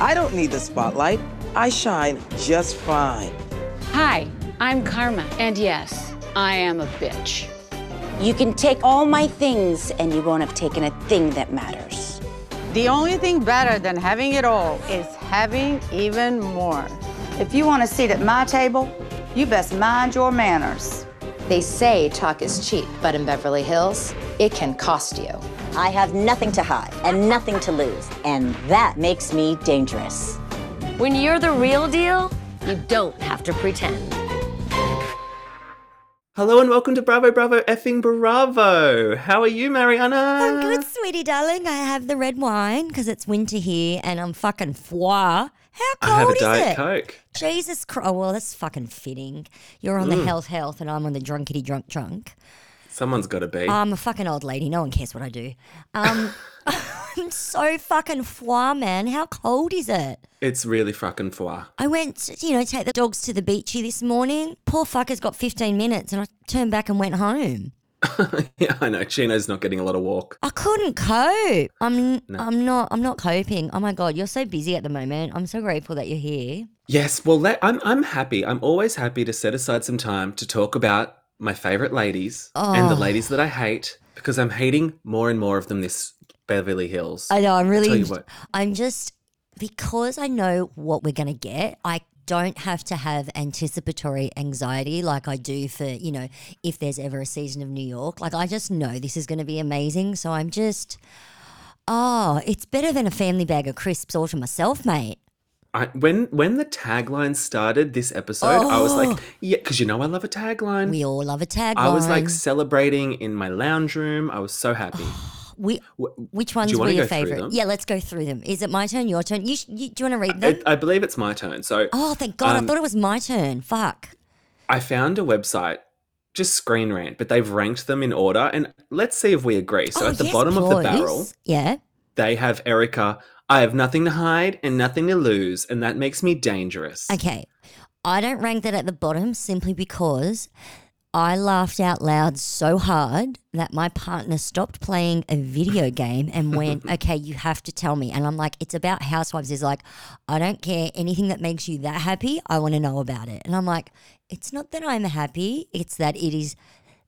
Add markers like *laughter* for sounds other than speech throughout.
I don't need the spotlight. I shine just fine. Hi, I'm Karma, and yes, I am a bitch. You can take all my things and you won't have taken a thing that matters. The only thing better than having it all is having even more. If you want a seat at my table, you best mind your manners. They say talk is cheap, but in Beverly Hills, it can cost you. I have nothing to hide and nothing to lose, and that makes me dangerous. When you're the real deal, you don't have to pretend. Hello and welcome to Bravo, Bravo, effing Bravo. How are you, Mariana? I'm good, sweetie darling. I have the red wine because it's winter here and I'm fucking foie. How cold I have a is Diet it? Coke. Jesus Christ. Oh, well, that's fucking fitting. You're on Mm. the health, health, and I'm on the drunkity drunk drunk. Someone's got to be. I'm a fucking old lady. No one cares what I do. Um, *laughs* I'm so fucking foie, man. How cold is it? it's really fucking foie. I went, to, you know, take the dogs to the beachy this morning. Poor fucker's got 15 minutes, and I turned back and went home. *laughs* yeah, I know. Chino's not getting a lot of walk. I couldn't cope. I'm, I'm not, I'm not coping. Oh my god, you're so busy at the moment. I'm so grateful that you're here. Yes, well, let, I'm I'm happy. I'm always happy to set aside some time to talk about my favorite ladies and the Oh. ladies that I hate because I'm hating more and more of them this Beverly Hills. I know. I'm really. Tell you what. I'm just because I know what we're gonna get. I don't have to have anticipatory anxiety like I do for you know if there's ever a season of New York. Like I just know this is gonna be amazing. So I'm just. Oh, it's better than a family bag of crisps all to myself, mate. I, when when the tagline started this episode, I was Oh. like, yeah, because you know I love a tagline. We all love a tagline. I was like celebrating in my lounge room. I was so happy. we, Wh- which ones were your favorite? Yeah, let's go through them. Is it my turn? Your turn? You, you do you want to read them? I, I believe it's my turn. So oh, thank God! I um, thought it was my turn. Fuck. I found a website, just Screen Rant, but they've ranked them in order. And let's see if we agree. So Oh, at the yes, bottom of the barrel, Yeah. they have Erika. I have nothing to hide and nothing to lose, and that makes me dangerous. Okay. I don't rank that at the bottom simply because I laughed out loud so hard that my partner stopped playing a video *laughs* game and went, *laughs* Okay, you have to tell me. And I'm like, It's about housewives. He's like, I don't care. Anything that makes you that happy, I want to know about it. And I'm like, It's not that I'm happy, it's that it is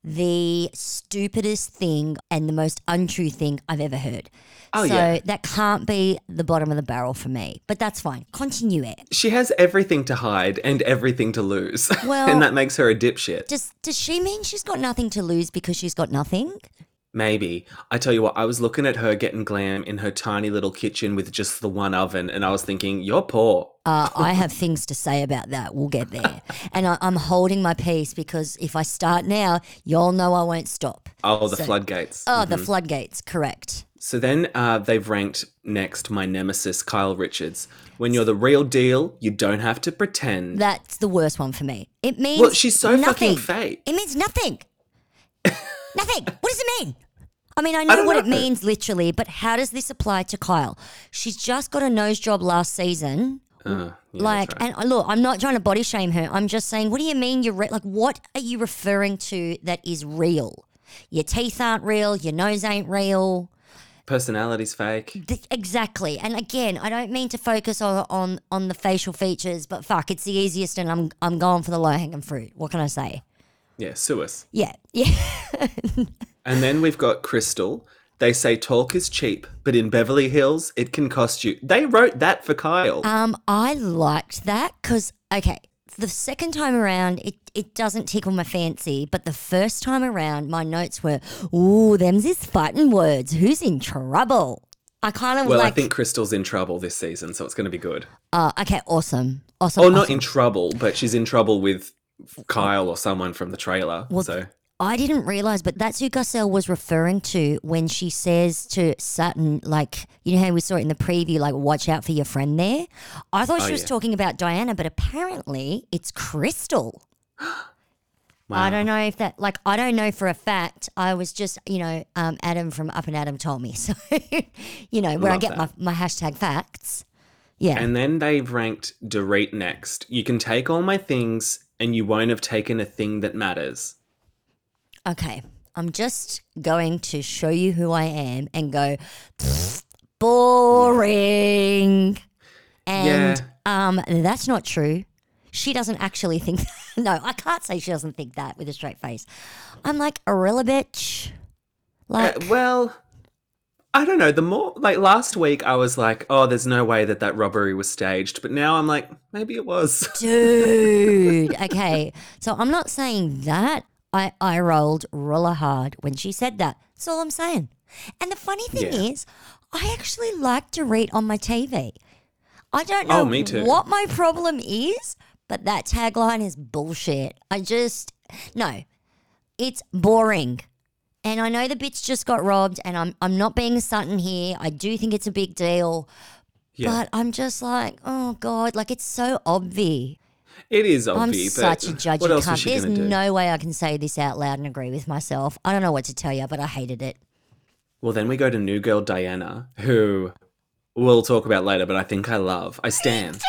the stupidest thing and the most untrue thing I've ever heard. Oh, so yeah. that can't be the bottom of the barrel for me. But that's fine. Continue it. She has everything to hide and everything to lose. *laughs* Well- and that makes her a dipshit. Does does she mean she's got nothing to lose because she's got nothing? Maybe. I tell you what, I was looking at her getting glam in her tiny little kitchen with just the one oven, and I was thinking, you're poor. Uh, I have things to say about that. We'll get there. And I, I'm holding my peace because if I start now, y'all know I won't stop. Oh, the So- floodgates. Oh, the Mhm. floodgates, correct. So then uh, they've ranked next my nemesis, Kyle Richards. When you're the real deal, you don't have to pretend. That's the worst one for me. It means well, she's so nothing. fucking fake. It means nothing. *laughs* nothing. What does it mean? I mean, I know don't what it means literally, but how does this apply to Kyle? She's just got a nose job last season. Uh, yeah, like, right. and uh, look, I'm not trying to body shame her. I'm just saying, what do you mean you're re- like? What are you referring to that is real? Your teeth aren't real. Your nose ain't real. Personality's fake. Th- exactly. And again, I don't mean to focus on, on on the facial features, but fuck, it's the easiest, and I'm I'm going for the low hanging fruit. What can I say? Yeah, sue us. Yeah, yeah. *laughs* And then we've got Crystal. They say talk is cheap, but in Beverly Hills, it can cost you. They wrote that for Kyle. Um, I liked that because okay, the second time around, it it doesn't tickle my fancy, but the first time around, my notes were, "Ooh, them's his fighting words. Who's in trouble?" I kind of well, like. I think Crystal's in trouble this season, so it's going to be good. Uh, okay, awesome, awesome. Or not in trouble, but she's in trouble with Kyle or someone from the trailer. Well, so I didn't realize, but that's who Garcelle was referring to when she says to Sutton, like, you know how we saw it in the preview, like, watch out for your friend there? I thought Oh, she was yeah. talking about Diana, but apparently it's Crystal. *gasps* wow. I don't know if that, like, I don't know for a fact. I was just, you know, um, Adam from Up and Adam told me. *laughs* So, you know, where I Love get my, my hashtag facts. Yeah. And then they've ranked Dorit next. You can take all my things, and you won't have taken a thing that matters. Okay, I'm just going to show you who I am and go, "Pfft, *sniffs* boring. Um, that's not true. She doesn't actually think. *laughs* no, I can't say she doesn't think that with a straight face. I'm like a real bitch. Like, Uh, well, I don't know. The more like last week, I was like, "Oh, there's no way that that robbery was staged," but now I'm like, maybe it was. *laughs* dude. okay, so I'm not saying that. I I rolled roller hard when she said that. That's all I'm saying. And the funny thing Yeah. is, I actually like to read on my TV. I don't oh, know Oh, me too. what my problem is, but that tagline is bullshit. I just no, it's boring. And I know the bitch just got robbed, and I'm I'm not being Sutton here. I do think it's a big deal, Yeah, but I'm just like, oh god, like it's so obvious. It is I'm obvious. such a judgy cunt. There's no way I can say this out loud and agree with myself. I don't know what to tell you, but I hated it. Well, then we go to new girl Diana, who we'll talk about later, but I think I love. I stand.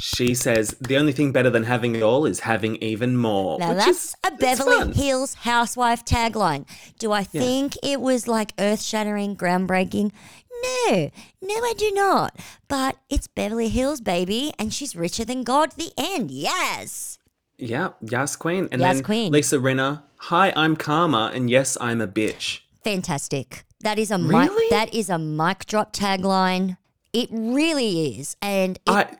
She says the only thing better than having it all is having even more. Now which that's is, a Beverly. Hills housewife tagline. Do I think it was like earth shattering, groundbreaking? No, no, I do not. But it's Beverly Hills, baby, and she's richer than God. The end. Yes. Yeah, yes, queen. And Yas then queen. Lisa Rinna. Hi, I'm Karma, and yes, I'm a bitch. Fantastic. That is a mic. Really? That is a mic drop tagline. It really is. And it, I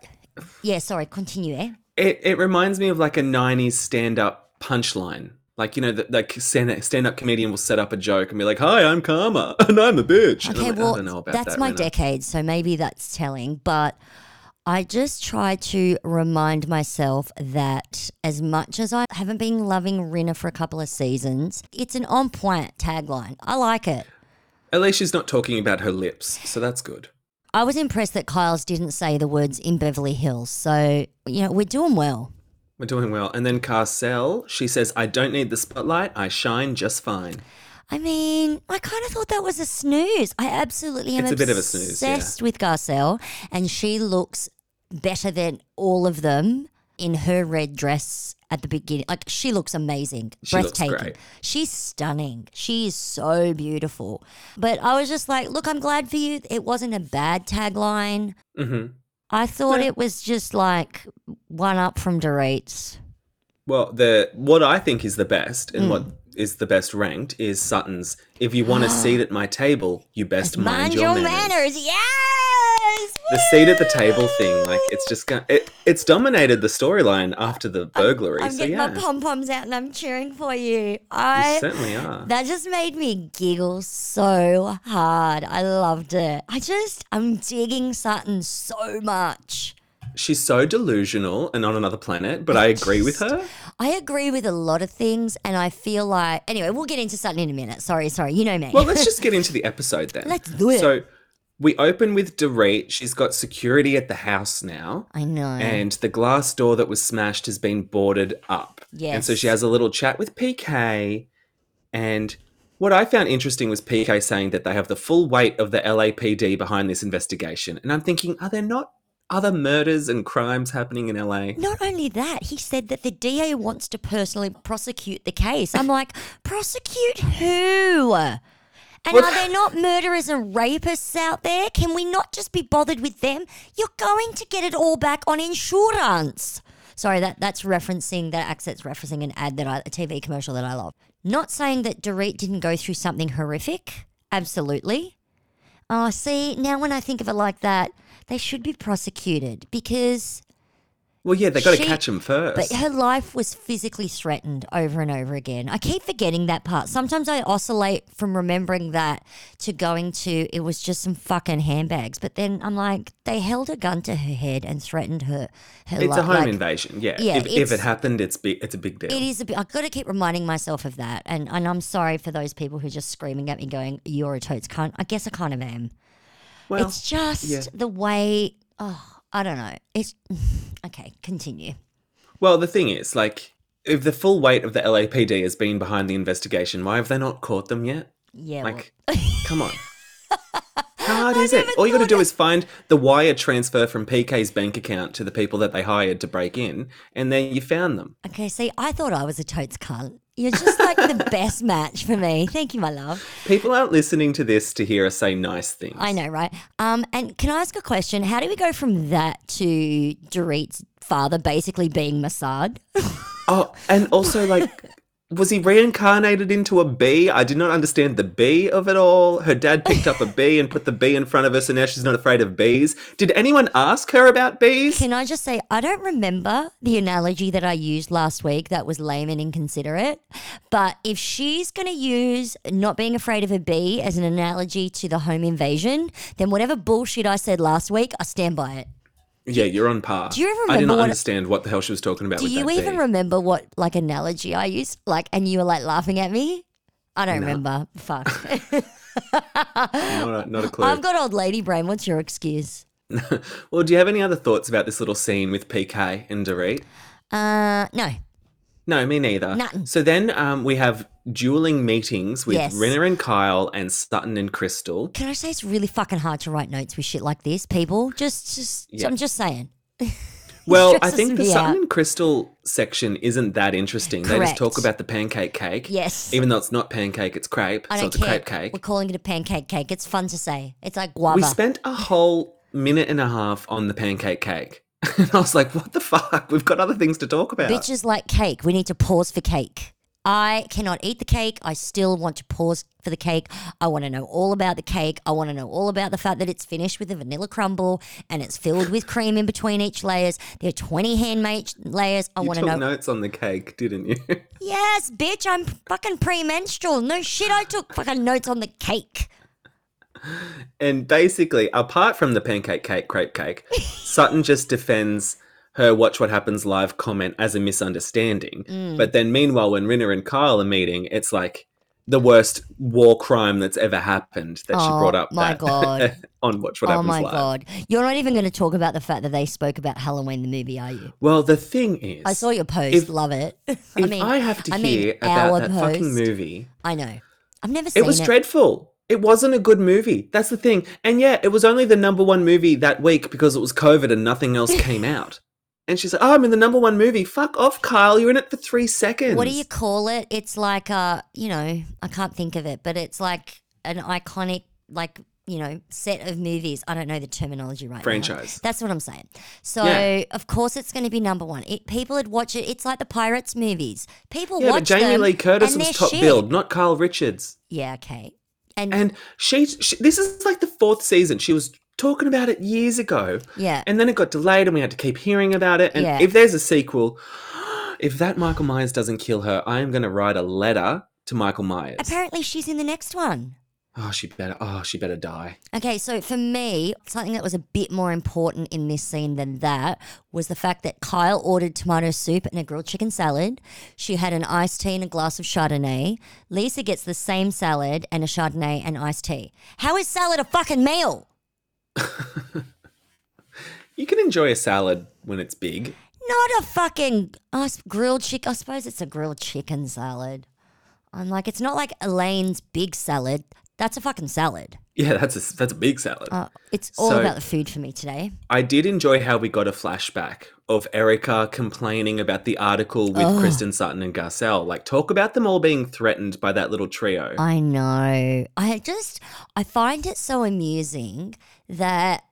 yeah, sorry. Continue. Eh? it, it reminds me of like a 90s stand-up punchline. Like, you know, the, stand- stand-up comedian will set up a joke and be like, "Hi, I'm Karma, *laughs* and I'm a bitch." Okay, like, well, I don't know about that's that, my decade, so maybe that's telling. But I just try to remind myself that as much as I haven't been loving Rinna for a couple of seasons, it's an on point tagline. I like it. At least she's not talking about her lips, so that's good. I was impressed that Kyle's didn't say the words in Beverly Hills. So, you know, we're doing well. We're doing well. And then Garcelle, she says, I don't need the spotlight. I shine just fine. I mean, I kind of thought that was a snooze. I absolutely am It's a bit of a snooze, yeah. obsessed with Garcelle, and she looks better than all of them in her red dress at the beginning. Like she looks amazing, She looks breathtaking. great. She's stunning. She is so beautiful. But I was just like, look, I'm glad for you. It wasn't a bad tagline. hmm I thought Yeah. it was just like one up from Dorit's. Well, the what I think is the best and hmm. what is the best ranked is Sutton's. If you want a *gasps* seat at my table, you best mind, your, manners. Yes. The seat at the table thing, like it's just gonna, it, it's dominated the storyline after the burglary. I'm so getting yeah, my pom poms out and I'm cheering for you. you I certainly are. that just made me giggle so hard. I loved it. I just I'm digging Sutton so much. She's so delusional and on another planet, but I agree with her. I agree with a lot of things, and I feel like anyway. We'll get into Sutton in a minute. Sorry, sorry. You know me. Well, let's just get into the episode then. *laughs* Let's do it. So we open with Dorit. She's got security at the house now. I know. And the glass door that was smashed has been boarded up. Yes. And so she has a little chat with PK. And what I found interesting was PK saying that they have the full weight of the LAPD behind this investigation. And I'm thinking, are there not other murders and crimes happening in LA? Not only that, he said that the DA wants to personally prosecute the case. I'm like, prosecute who? And Well- are there not murderers and rapists out there? Can we not just be bothered with them? You're going to get it all back on insurance. Sorry, that, that's referencing, that accent's referencing an ad that I, a TV commercial that I love. Not saying that Dorit didn't go through something horrific. Absolutely. Oh, see, now when I think of it like that, they should be prosecuted because Well, yeah, they got to catch him first. but her life was physically threatened over and over again. I keep forgetting that part. Sometimes I oscillate from remembering that to going to it was just some fucking handbags. But then I'm like, they held a gun to her head and threatened her. her it's li- a home like- invasion. Yeah. Yeah, if, if it happened, it's big. It's a big deal. It is a. I've got to keep reminding myself of that, and and I'm sorry for those people who are just screaming at me, going, "You're a totes cunt." I guess I kind of am. well, it's just yeah. the way. Oh, I don't know. It's *sighs* okay. Continue. Well, the thing is, like, if the full weight of the LAPD has been behind the investigation, why have they not caught them yet? Yeah. well- Like, *laughs* come on. How hard is it? All you got to do is find the wire transfer from PK's bank account to the people that they hired to break in, and then you found them. Okay, see, I thought I was a totes cunt. You're just like the best match for me. Thank you, my love. People aren't listening to this to hear us say nice things. I know, right? Um, and can I ask a question? How do we go from that to Dorit's father basically being Mossad? Oh, and also like. Was he reincarnated into a bee? I did not understand the bee of it all. Her dad picked up a *laughs* bee and put the bee in front of her, so now she's not afraid of bees. Did anyone ask her about bees? Can I just say, I don't remember the analogy that I used last week that was lame and inconsiderate. But if she's going to use not being afraid of a bee as an analogy to the home invasion, then whatever bullshit I said last week, I stand by it. Yeah, you're on par. Do you ever I didn't what- understand what the hell she was talking about Do you even remember what like analogy I used? Like, and you were like laughing at me? I don't No. remember. Fuck. *laughs* *laughs* not, a, not a clue. I've got old lady brain. What's your excuse? *laughs* well, do you have any other thoughts about this little scene with PK and Dorit? Uh, no. No, me neither. Nothing. So then um, we have dueling meetings with Yes. Rinna and Kyle and Sutton and Crystal. Can I say it's really fucking hard to write notes with shit like this, people? Just, just, Yeah. I'm just saying. *laughs* Well, I stresses think the me Sutton out. and Crystal section isn't that interesting. They just talk Correct. about the pancake cake. Yes. Even though it's not pancake, it's crepe. I so don't it's a care. crepe cake. We're calling it a pancake cake. It's fun to say. It's like guava. We spent a whole minute and a half on the pancake cake. *laughs* and I was like, what the fuck? We've got other things to talk about. Bitches like cake. We need to pause for cake. I cannot eat the cake. I still want to pause for the cake. I want to know all about the cake. I want to know all about the fact that it's finished with a vanilla crumble and it's filled with cream in between each layers. There are 20 handmade layers. I you want to know. notes on the cake, didn't you? *laughs* Yes, bitch, I'm fucking premenstrual. No shit, I took fucking notes on the cake. And basically, apart from the pancake cake, crepe cake, *laughs* Sutton just defends her watch what happens live comment as a misunderstanding. Mm. But then meanwhile, when Rinna and Kyle are meeting, it's like the worst war crime that's ever happened that she Oh, brought up my God. *laughs* on Watch What oh Happens my Live. god. You're not even going to talk about the fact that they spoke about Halloween the movie, are you? Well, the thing is, I saw your post. if- Love it. *laughs* I mean, I have to I mean, hear about our that post. fucking movie, I know. I've never seen it was it. Was dreadful. It wasn't a good movie. That's the thing. And yeah, it was only the number one movie that week because it was COVID and nothing else *laughs* came out. And she's like, "Oh, I'm in the number one movie. Fuck off, Kyle. You're in it for three seconds." What do you call it? It's like a, you know, I can't think of it, but it's like an iconic like you know, set of movies. I don't know the terminology right now. Franchise. That's what I'm saying. So Yeah. of course it's going to be number one. It, people would watch it. It's like the Pirates movies. People Yeah, watch but Jamie Lee Curtis was top shit. billed, not Kyle Richards. Yeah, okay. And, And she, she, this is like the fourth season. She was talking about it years ago. yeah, And then it got delayed and we had to keep hearing about it. And Yeah. if there's a sequel, *gasps* if that Michael Myers doesn't kill her, I am going to write a letter to Michael Myers. apparently she's in the next one. Oh, she better. Oh, she better die. Okay, so for me, something that was a bit more important in this scene than that was the fact that Kyle ordered tomato soup and a grilled chicken salad. She had an iced tea and a glass of Chardonnay. Lisa gets the same salad and a Chardonnay and iced tea. How is salad a fucking meal? *laughs* You can enjoy a salad when it's big. Not a fucking uh, grilled chicken. I suppose it's a grilled chicken salad. I'm like, it's not like Elaine's big salad. That's a fucking salad. Yeah, that's a that's a big salad. Uh, it's all So- about the food for me today. I did enjoy how we got a flashback of Erika complaining about the article with Oh. Kristen Sutton and Garcelle. Like, talk about them all being threatened by that little trio. I know. I just I find it so amusing that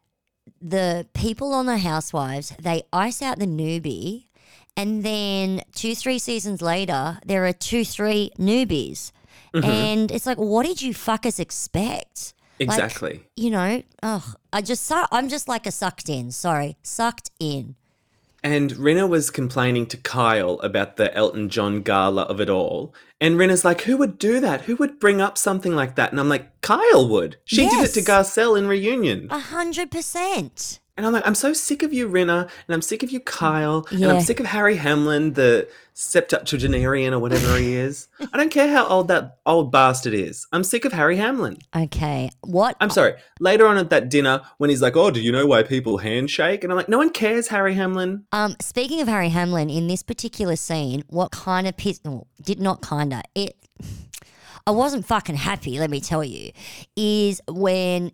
the people on the Housewives they ice out the newbie, and then two three seasons later there are two three newbies, Mm-hmm. and it's like, what did you fuckers expect? Like, exactly. you know, oh, I just su- I'm just like a sucked in. Sorry, sucked in. And Rinna was complaining to Kyle about the Elton John gala of it all. And Rinna's like, who would do that? Who would bring up something like that? And I'm like, Kyle would. She did it to. Garcelle in reunion. A hundred percent. And I'm like, I'm so sick of you, Rinna, and I'm sick of you, Kyle, and I'm sick of Harry Hamlin, the septuagenarian or whatever he is. I don't care how old that old bastard is. I'm sick of Harry Hamlin. Okay, what? I'm sorry. Later on at that dinner, when he's like, "Oh, do you know why people handshake?" and I'm like, "No one cares, Harry Hamlin." Um, speaking of Harry Hamlin, in this particular scene, what kind of piss? well, did not kinda it. *sighs* I wasn't fucking happy. Let me tell you, is when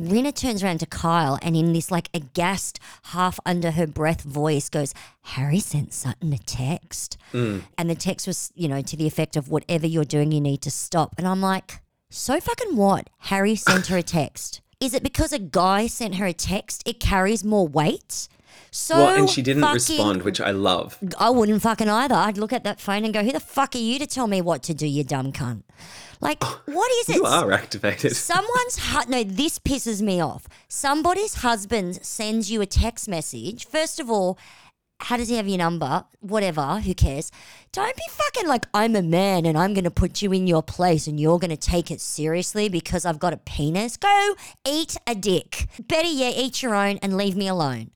Rinna turns around to Kyle and in this like aghast, half under her breath voice goes, Harry sent Sutton a text. Mm. And the text was, you know, to the effect of whatever you're doing, you need to stop. And I'm like, so fucking what? Harry sent her a text. Is it because a guy sent her a text? It carries more weight. So well, and she didn't fucking- respond, which I love. I wouldn't fucking either. I'd look at that phone and go, "Who the fuck are you to tell me what to do, you dumb cunt?" Like, *coughs* what is it? You are activated. *laughs* Someone's hu- no, this pisses me off. Somebody's husband sends you a text message. First of all, how does he have your number? Whatever, who cares? Don't be fucking like I'm a man and I'm gonna put you in your place and you're gonna take it seriously because I've got a penis. Go eat a dick. Better yet, eat your own and leave me alone.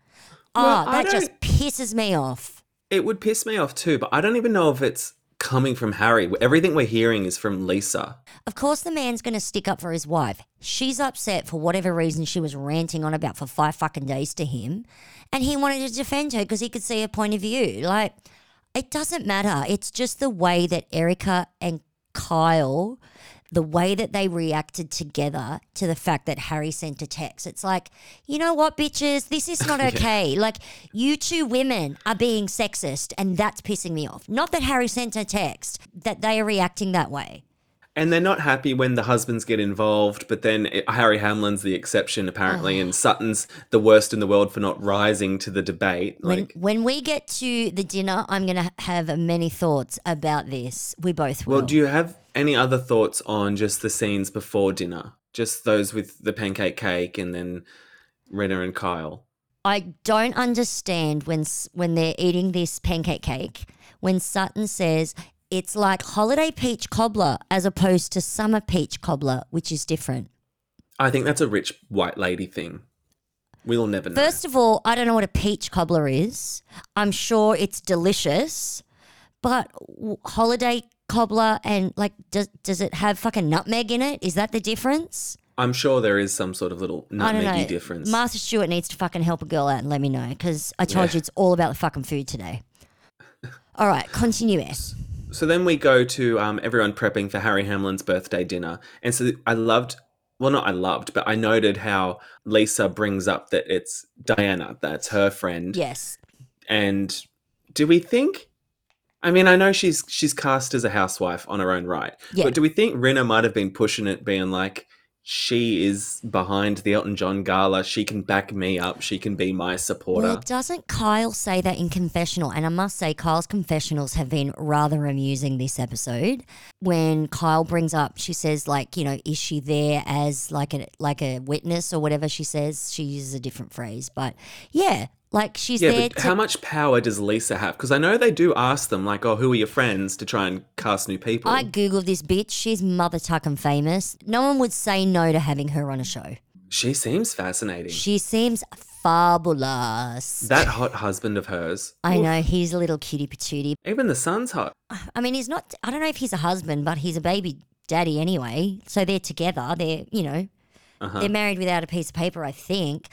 Well, oh, that just pisses me off. It would piss me off too, but I don't even know if it's coming from Harry. Everything we're hearing is from Lisa. Of course, the man's going to stick up for his wife. She's upset for whatever reason she was ranting on about for five fucking days to him. And he wanted to defend her because he could see her point of view. Like, it doesn't matter. It's just the way that Erica and Kyle, the way that they reacted together to the fact that Harry sent a text. It's like, you know what, bitches? This is not *laughs* okay. Like, you two women are being sexist, and that's pissing me off. Not that Harry sent a text, that they are reacting that way. And they're not happy when the husbands get involved, but then it, Harry Hamlin's the exception, apparently, and Sutton's the worst in the world for not rising to the debate. When, Like, when we get to the dinner, I'm going to have many thoughts about this. We both will. well, do you have any other thoughts on just the scenes before dinner? Just those with the pancake cake and then Rinna and Kyle. I don't understand when when they're eating this pancake cake when Sutton says it's like holiday peach cobbler as opposed to summer peach cobbler, which is different. I think that's a rich white lady thing. We'll never know. First of all, I don't know what a peach cobbler is. I'm sure it's delicious, but holiday cobbler and like does does it have fucking nutmeg in it? Is that the difference? I'm sure there is some sort of little I don't know. nutmeggy difference. Martha Stewart needs to fucking help a girl out and let me know because I told Yeah. you it's all about the fucking food today. *laughs* All right, continue. S. So then we go to um, everyone prepping for Harry Hamlin's birthday dinner. And so I loved, well, not I loved, but I noted how Lisa brings up that it's Diana, that's her friend. Yes. And do we think, I mean, I know she's she's cast as a housewife on her own right, Yeah. but do we think Rinna might have been pushing it, being like, she is behind the Elton John gala. She can back me up. She can be my supporter. Well, doesn't Kyle say that in confessional? And I must say, Kyle's confessionals have been rather amusing this episode. When Kyle brings up, she says, like, you know, is she there as like a like a witness or whatever she says? She uses a different phrase, but yeah, like she's yeah, there but to how much power does Lisa have? Because I know they do ask them, like, oh, who are your friends to try and cast new people. I googled this bitch. She's mother tucking famous. No one would say no to having her on a show. She seems fascinating. She seems fabulous. that hot husband of hers. I Oof. know he's a little cutie patootie. Even the son's hot. I mean, he's not. I don't know if he's a husband, but he's a baby daddy anyway. So they're together. They're you know, Uh-huh. they're married without a piece of paper, I think.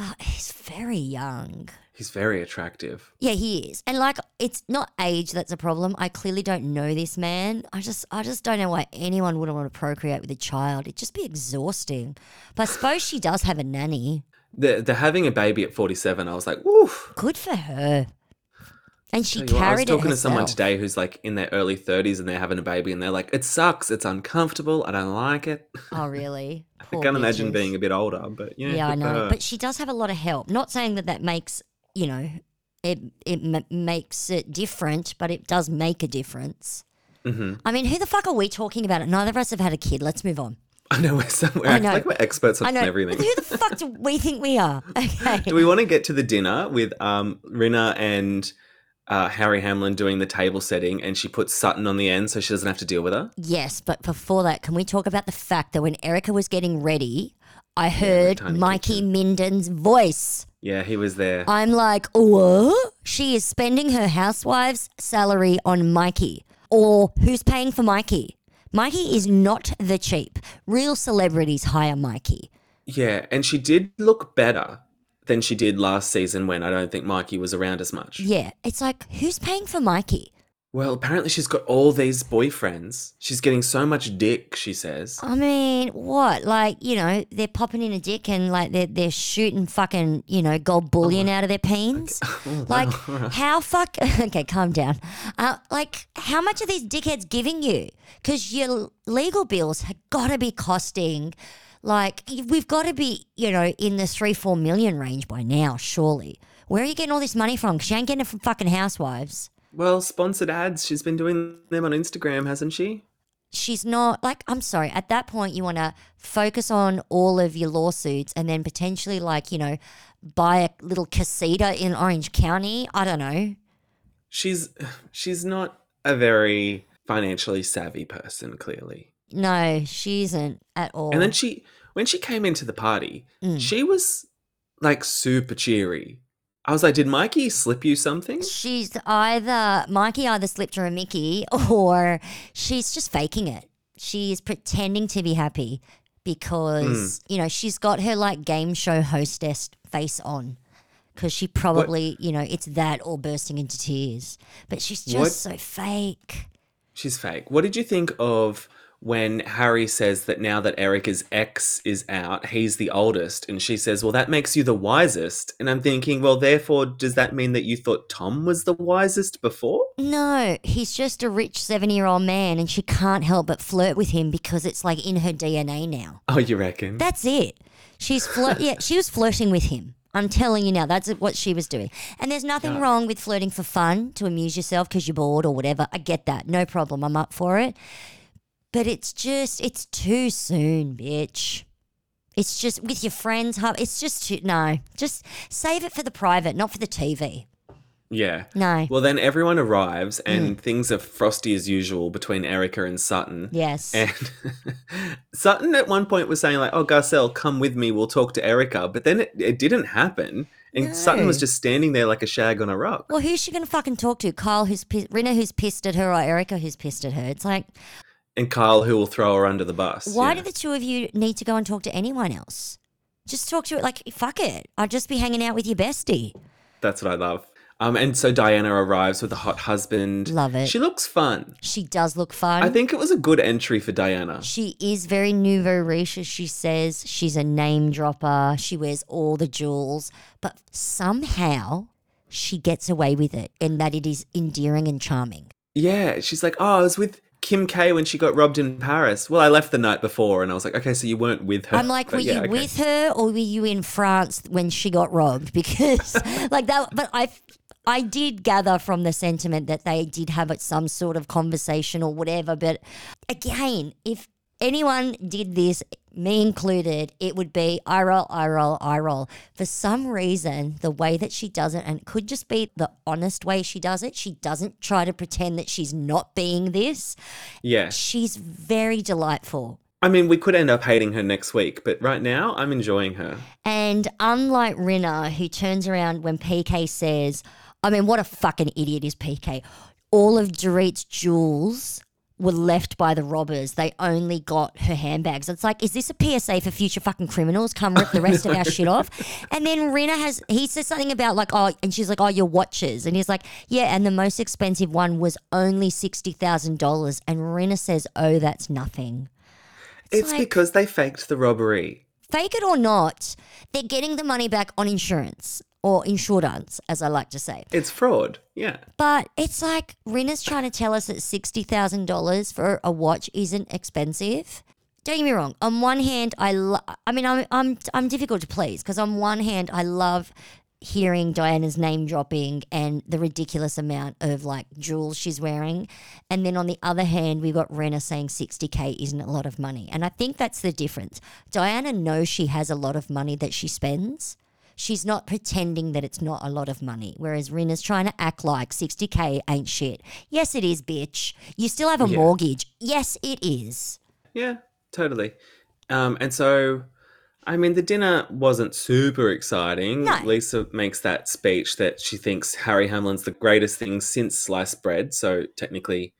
But he's very young. He's very attractive. Yeah, he is. And like it's not age that's a problem. I clearly don't know this man. I just I just don't know why anyone would want to procreate with a child. It'd just be exhausting. But I suppose she does have a nanny. The the having a baby at forty seven, I was like, woof. Good for her. And she you what, I was talking to someone today who's like in their early thirties and they're having a baby and they're like, it sucks, it's uncomfortable, I don't like it. Oh really? *laughs* I Poor can't imagine bitches. being a bit older, but yeah. Yeah, I know. But she does have a lot of help. Not saying that that makes, you know, it it m- makes it different, but it does make a difference. hmm I mean, who the fuck are we talking about? Neither of us have had a kid. Let's move on. I know we're somewhere. I know. like we're experts on everything. Who the fuck do we think we are? *laughs* Okay. Do we want to get to the dinner with um, Rinna and uh, Harry Hamlin doing the table setting, and she puts Sutton on the end so she doesn't have to deal with her? Yes, but before that, can we talk about the fact that when Erika was getting ready, I heard tiny Mikey Minden's voice. Yeah, he was there. I'm like, what? She is spending her housewife's salary on Mikey. Or who's paying for Mikey? Mikey is not the cheap. Real celebrities hire Mikey. Yeah, and she did look better than she did last season when I don't think Mikey was around as much. Yeah, it's like, who's paying for Mikey? Well, apparently she's got all these boyfriends. She's getting so much dick, she says. I mean, what? Like, you know, they're popping in a dick and like they're they're shooting fucking, you know, gold bullion out of their peens. *laughs* Like, *laughs* how fuck? *laughs* Okay, calm down. Uh, like, how much are these dickheads giving you? Because your legal bills have got to be costing. Like, we've got to be, you know, in the three four million range by now, surely. Where are you getting all this money from? Because you ain't getting it from fucking housewives. Well, sponsored ads. She's been doing them on Instagram, hasn't she? she's not like I'm sorry. At that point, you want to focus on all of your lawsuits and then potentially, like you know, buy a little casita in Orange County. I don't know. She's *sighs* she's not a very financially savvy person, clearly. No, she isn't at all. And then she when she came into the party, Mm. she was like super cheery. I was like, did Mikey slip you something? she's either Mikey either slipped her a Mickey *laughs* or she's just faking it. She's pretending to be happy because you know she's got her like game show hostess face on. Because she probably, you know, it's that or bursting into tears. But she's just What- so fake. She's fake. What did you think of when Harry says that now that Erika's ex is out, he's the oldest, and she says, "Well, that makes you the wisest." And I'm thinking, well, therefore, does that mean that you thought Tom was the wisest before? No, he's just a rich 70 year old man and she can't help but flirt with him because it's like in her DNA now. Oh, you reckon? That's it. She's flirt. *laughs* yeah, she was flirting with him. I'm telling you now, that's what she was doing. And there's nothing wrong with flirting for fun to amuse yourself because you're bored or whatever. I get that. No problem. I'm up for it. But it's just, it's too soon, bitch. It's just with your friends. It's just too, no. Just save it for the private, not for the TV. yeah. No. Well, then everyone arrives, and mm. things are frosty as usual between Erika and Sutton. Yes. And *laughs* Sutton at one point was saying like, "Oh, Garcelle, come with me. We'll talk to Erika." But then it, it didn't happen, and Sutton was just standing there like a shag on a rock. Well, who's she going to fucking talk to? Kyle, who's pi- Rinna, who's pissed at her, or Erika, who's pissed at her? It's like, And Kyle, who will throw her under the bus. why yeah. do the two of you need to go and talk to anyone else? Just talk to it like, fuck it. I'll just be hanging out with your bestie. That's what I love. Um, and so Diana arrives with a hot husband. Love it. She looks fun. She does look fun. I think it was a good entry for Diana. she is very nouveau riche, as she says. She's a name dropper. She wears all the jewels, but somehow she gets away with it, and that it is endearing and charming. Yeah, she's like, oh, I was with Kim K when she got robbed in Paris. Well, I left the night before, and I was like, okay, so you weren't with her. I'm like, were yeah, you okay. with her or were you in France when she got robbed? *laughs* Because like that, but I, I did gather from the sentiment that they did have some sort of conversation or whatever. But again, if anyone did this, me included, it would be I roll, I roll, I roll. For some reason, the way that she does it, and it could just be the honest way she does it, she doesn't try to pretend that she's not being this. Yeah. She's very delightful. I mean, we could end up hating her next week, but right now, I'm enjoying her. And unlike Rinna, who turns around when PK says, I mean, what a fucking idiot is PK. All of Dorit's jewels were left by the robbers. They only got her handbags. It's like, is this a PSA for future fucking criminals? Come rip the rest of our shit off. *laughs* And then Rinna has, he says something about like, oh, and she's like, oh, your watches. And he's like, yeah, and the most expensive one was only $60,000. And Rinna says, oh, that's nothing. It's like- because they faked the robbery. Fake it or not, they're getting the money back on insurance or insurance, as I like to say. It's fraud. Yeah. But it's like Rinna's trying to tell us that sixty thousand dollars for a watch isn't expensive. Don't get me wrong. On one hand, I lo- I mean, I'm I'm I'm difficult to please because on one hand, I love hearing Diana's name dropping and the ridiculous amount of like jewels she's wearing, and then on the other hand, we've got Rinna saying sixty k isn't a lot of money, and I think that's the difference. Diana knows she has a lot of money that she spends. She's not pretending that it's not a lot of money, whereas Rinna's trying to act like 60k ain't shit. Yes, it is, bitch. You still have a Yeah. mortgage. Yes, it is. Yeah, totally. Um, and so, I mean, the dinner wasn't super exciting. No. Lisa makes that speech that she thinks Harry Hamlin's the greatest thing since sliced bread. So technically,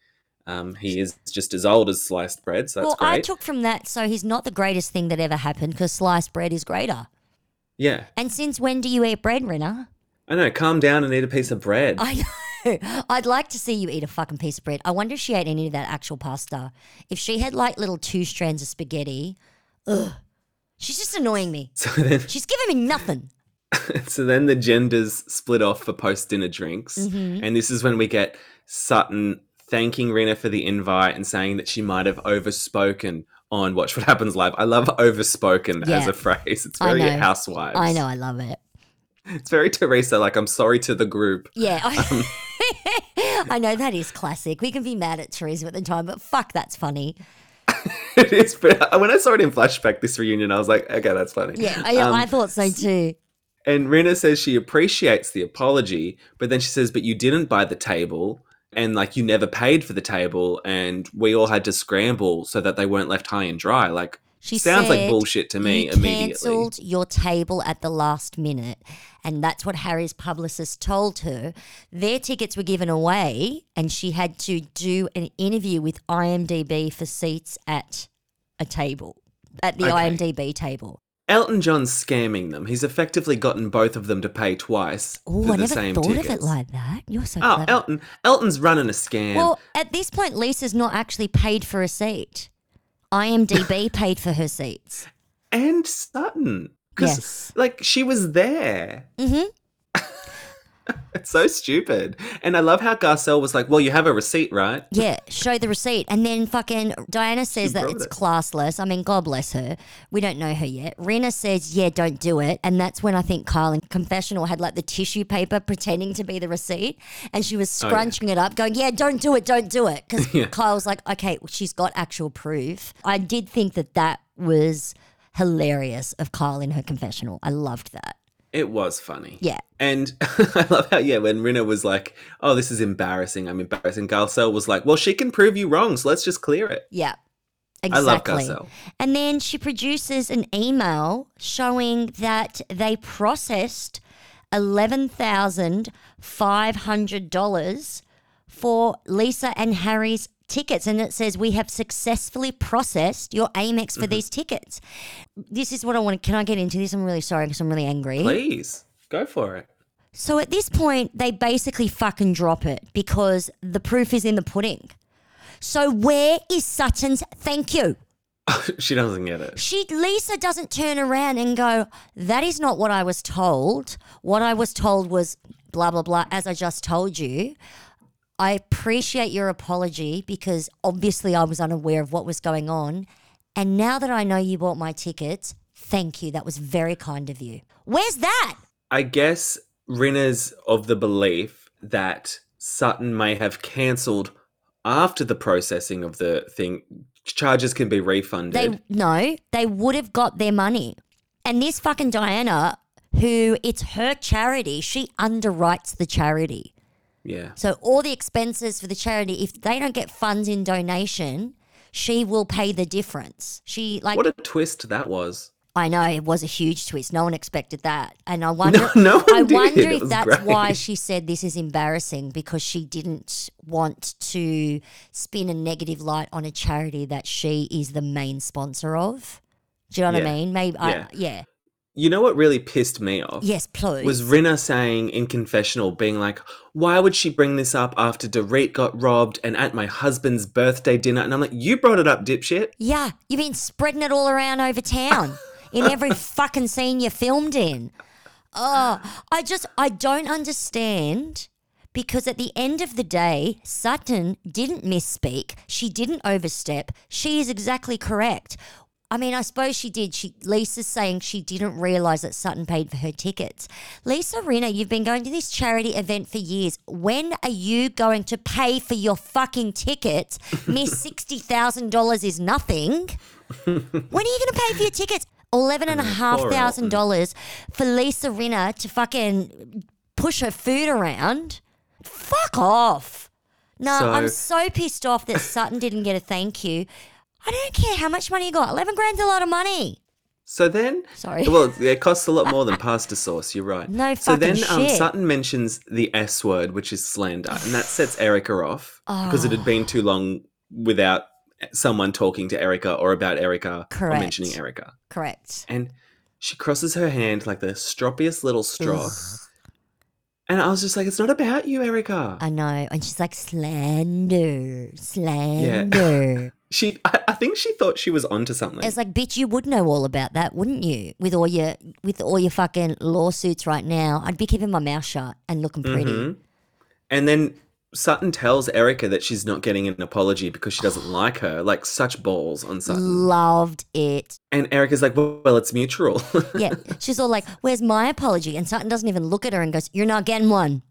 um, he is just as old as sliced bread. So that's well, great. I took from that, so he's not the greatest thing that ever happened because sliced bread is greater. yeah, And since when do you eat bread, Rinna? I know. Calm down and eat a piece of bread. I know. *laughs* I'd like to see you eat a fucking piece of bread. I wonder if she ate any of that actual pasta. If she had like little two strands of spaghetti, ugh. She's just annoying me. So then, She's giving me nothing. *laughs* so then the genders split off for post dinner drinks, Mm-hmm. and this is when we get Sutton thanking Rinna for the invite and saying that she might have overspoken on Watch What Happens Live. I love overspoken as a phrase. It's very know. housewives. I know, I love it. It's very Teresa. Like I'm sorry to the group. Yeah. Um, I, *laughs* I know that is classic. We can be mad at Teresa at the time, but fuck, that's funny. *laughs* it is, but when I saw it in flashback this reunion, I was like, okay, that's funny. Yeah, I, Um, I thought so too. And Rinna says she appreciates the apology, but then she says, but you didn't buy the table and like you never paid for the table and we all had to scramble so that they weren't left high and dry. Like She sounds like bullshit to me you immediately. cancelled your table at the last minute, and that's what Harry's publicist told her. Their tickets were given away, and she had to do an interview with IMDb for seats at a table, at the Okay. IMDb table. Elton John's scamming them. He's effectively gotten both of them to pay twice Oh, for I the never same thought tickets. of it like that. You're so Oh, clever. Elton! Elton's running a scam. Well, at this point, Lisa's not actually paid for a seat. IMDb *laughs* paid for her seats. and Sutton. 'Cause, Yes. Like she was there. Mhm. *laughs* it's so stupid. And I love how Garcelle was like, "Well, you have a receipt, right?" Yeah, show the receipt. And then fucking Diana says that it's it. classless. I mean, God bless her. We don't know her yet. Rinna says, yeah, don't do it. And that's when I think Kyle in confessional had like the tissue paper pretending to be the receipt. And she was Oh, yeah. scrunching it up, going, yeah, don't do it, don't do it. Because *laughs* Yeah. Kyle's like, okay, well, she's got actual proof. I did think that that was hilarious of Kyle in her confessional. I loved that. It was funny. Yeah. And *laughs* I love how, yeah, when Rinna was like, oh, this is embarrassing, I'm embarrassing, Garcelle was like, well, she can prove you wrong, so let's just clear it. Yeah. I love Exactly. Garcelle. And then she produces an email showing that they processed $11,500 for Lisa and Harry's tickets. And it says, We have successfully processed your Amex Mm-hmm. for these tickets. This is what I want. Can I get into this? I'm really sorry because I'm really angry. Please, go for it. So at this point, they basically fucking drop it because the proof is in the pudding. So where is Sutton's thank you? *laughs* she doesn't get it. She Lisa doesn't turn around and go, "That is not what I was told. What I was told was blah blah blah." As I just told you, I appreciate your apology because obviously I was unaware of what was going on, and now that I know you bought my tickets, thank you. That was very kind of you. Where's that? I guess Rinna's of the belief that Sutton may have cancelled after the processing of the thing. Charges can be refunded. They no, they would have got their money. And this fucking Diana, who it's her charity, she underwrites the charity. Yeah. So all the expenses for the charity, if they don't get funds in donation, she will pay the difference. She like What a twist that was. I know it was a huge twist. No one expected that, and I *laughs* wonder. no one I did. wonder if that's great. why she said this is embarrassing because she didn't want to spin a negative light on a charity that she is the main sponsor of. Do you know what Yeah. I mean? Maybe. Yeah. I, yeah. You know what really pissed me off? Yes, please. was Rinna saying in confessional, being like, why would she bring this up after Dorit got robbed and at my husband's birthday dinner? And I'm like, you brought it up, dipshit. Yeah, you've been spreading it all around over town *laughs* in every fucking scene you filmed in. Oh, I just, I don't understand because at the end of the day, Sutton didn't misspeak. She didn't overstep. She is exactly correct. I mean, I suppose she did. She Lisa's saying she didn't realize that Sutton paid for her tickets. Lisa Rinna, you've been going to this charity event for years. When are you going to pay for your fucking tickets? *laughs* Miss sixty thousand dollars is nothing. When are you going to pay for your tickets? Eleven and a half thousand dollars for Lisa Rinna to fucking push her food around. Fuck off. No, So- I'm so pissed off that Sutton didn't get a thank you. I don't care how much money you got. Eleven grand's a lot of money. So then, Sorry. Well, it *laughs* costs a lot more than pasta sauce. You're right. No So then, fucking um, shit. Sutton mentions the S word, which is slander, and that sets Erika off because it had been too long without someone talking to Erika or about Erika or mentioning Erika. Correct. And she crosses her hand like the stroppiest little straw. And I was just like, it's not about you, Erika. I know. And she's like, slander, slander. *laughs* she, I, I think she thought she was onto something. It's like, bitch, you would know all about that, wouldn't you? With all your with all your fucking lawsuits right now, I'd be keeping my mouth shut and looking pretty. Mhm. And then Sutton tells Erika that she's not getting an apology because she doesn't *sighs* like her. Like such balls on Sutton. Loved it. And Erika's like, well, well it's mutual. *laughs* Yeah, she's all like, "Where's my apology?" And Sutton doesn't even look at her and goes, "You're not getting one."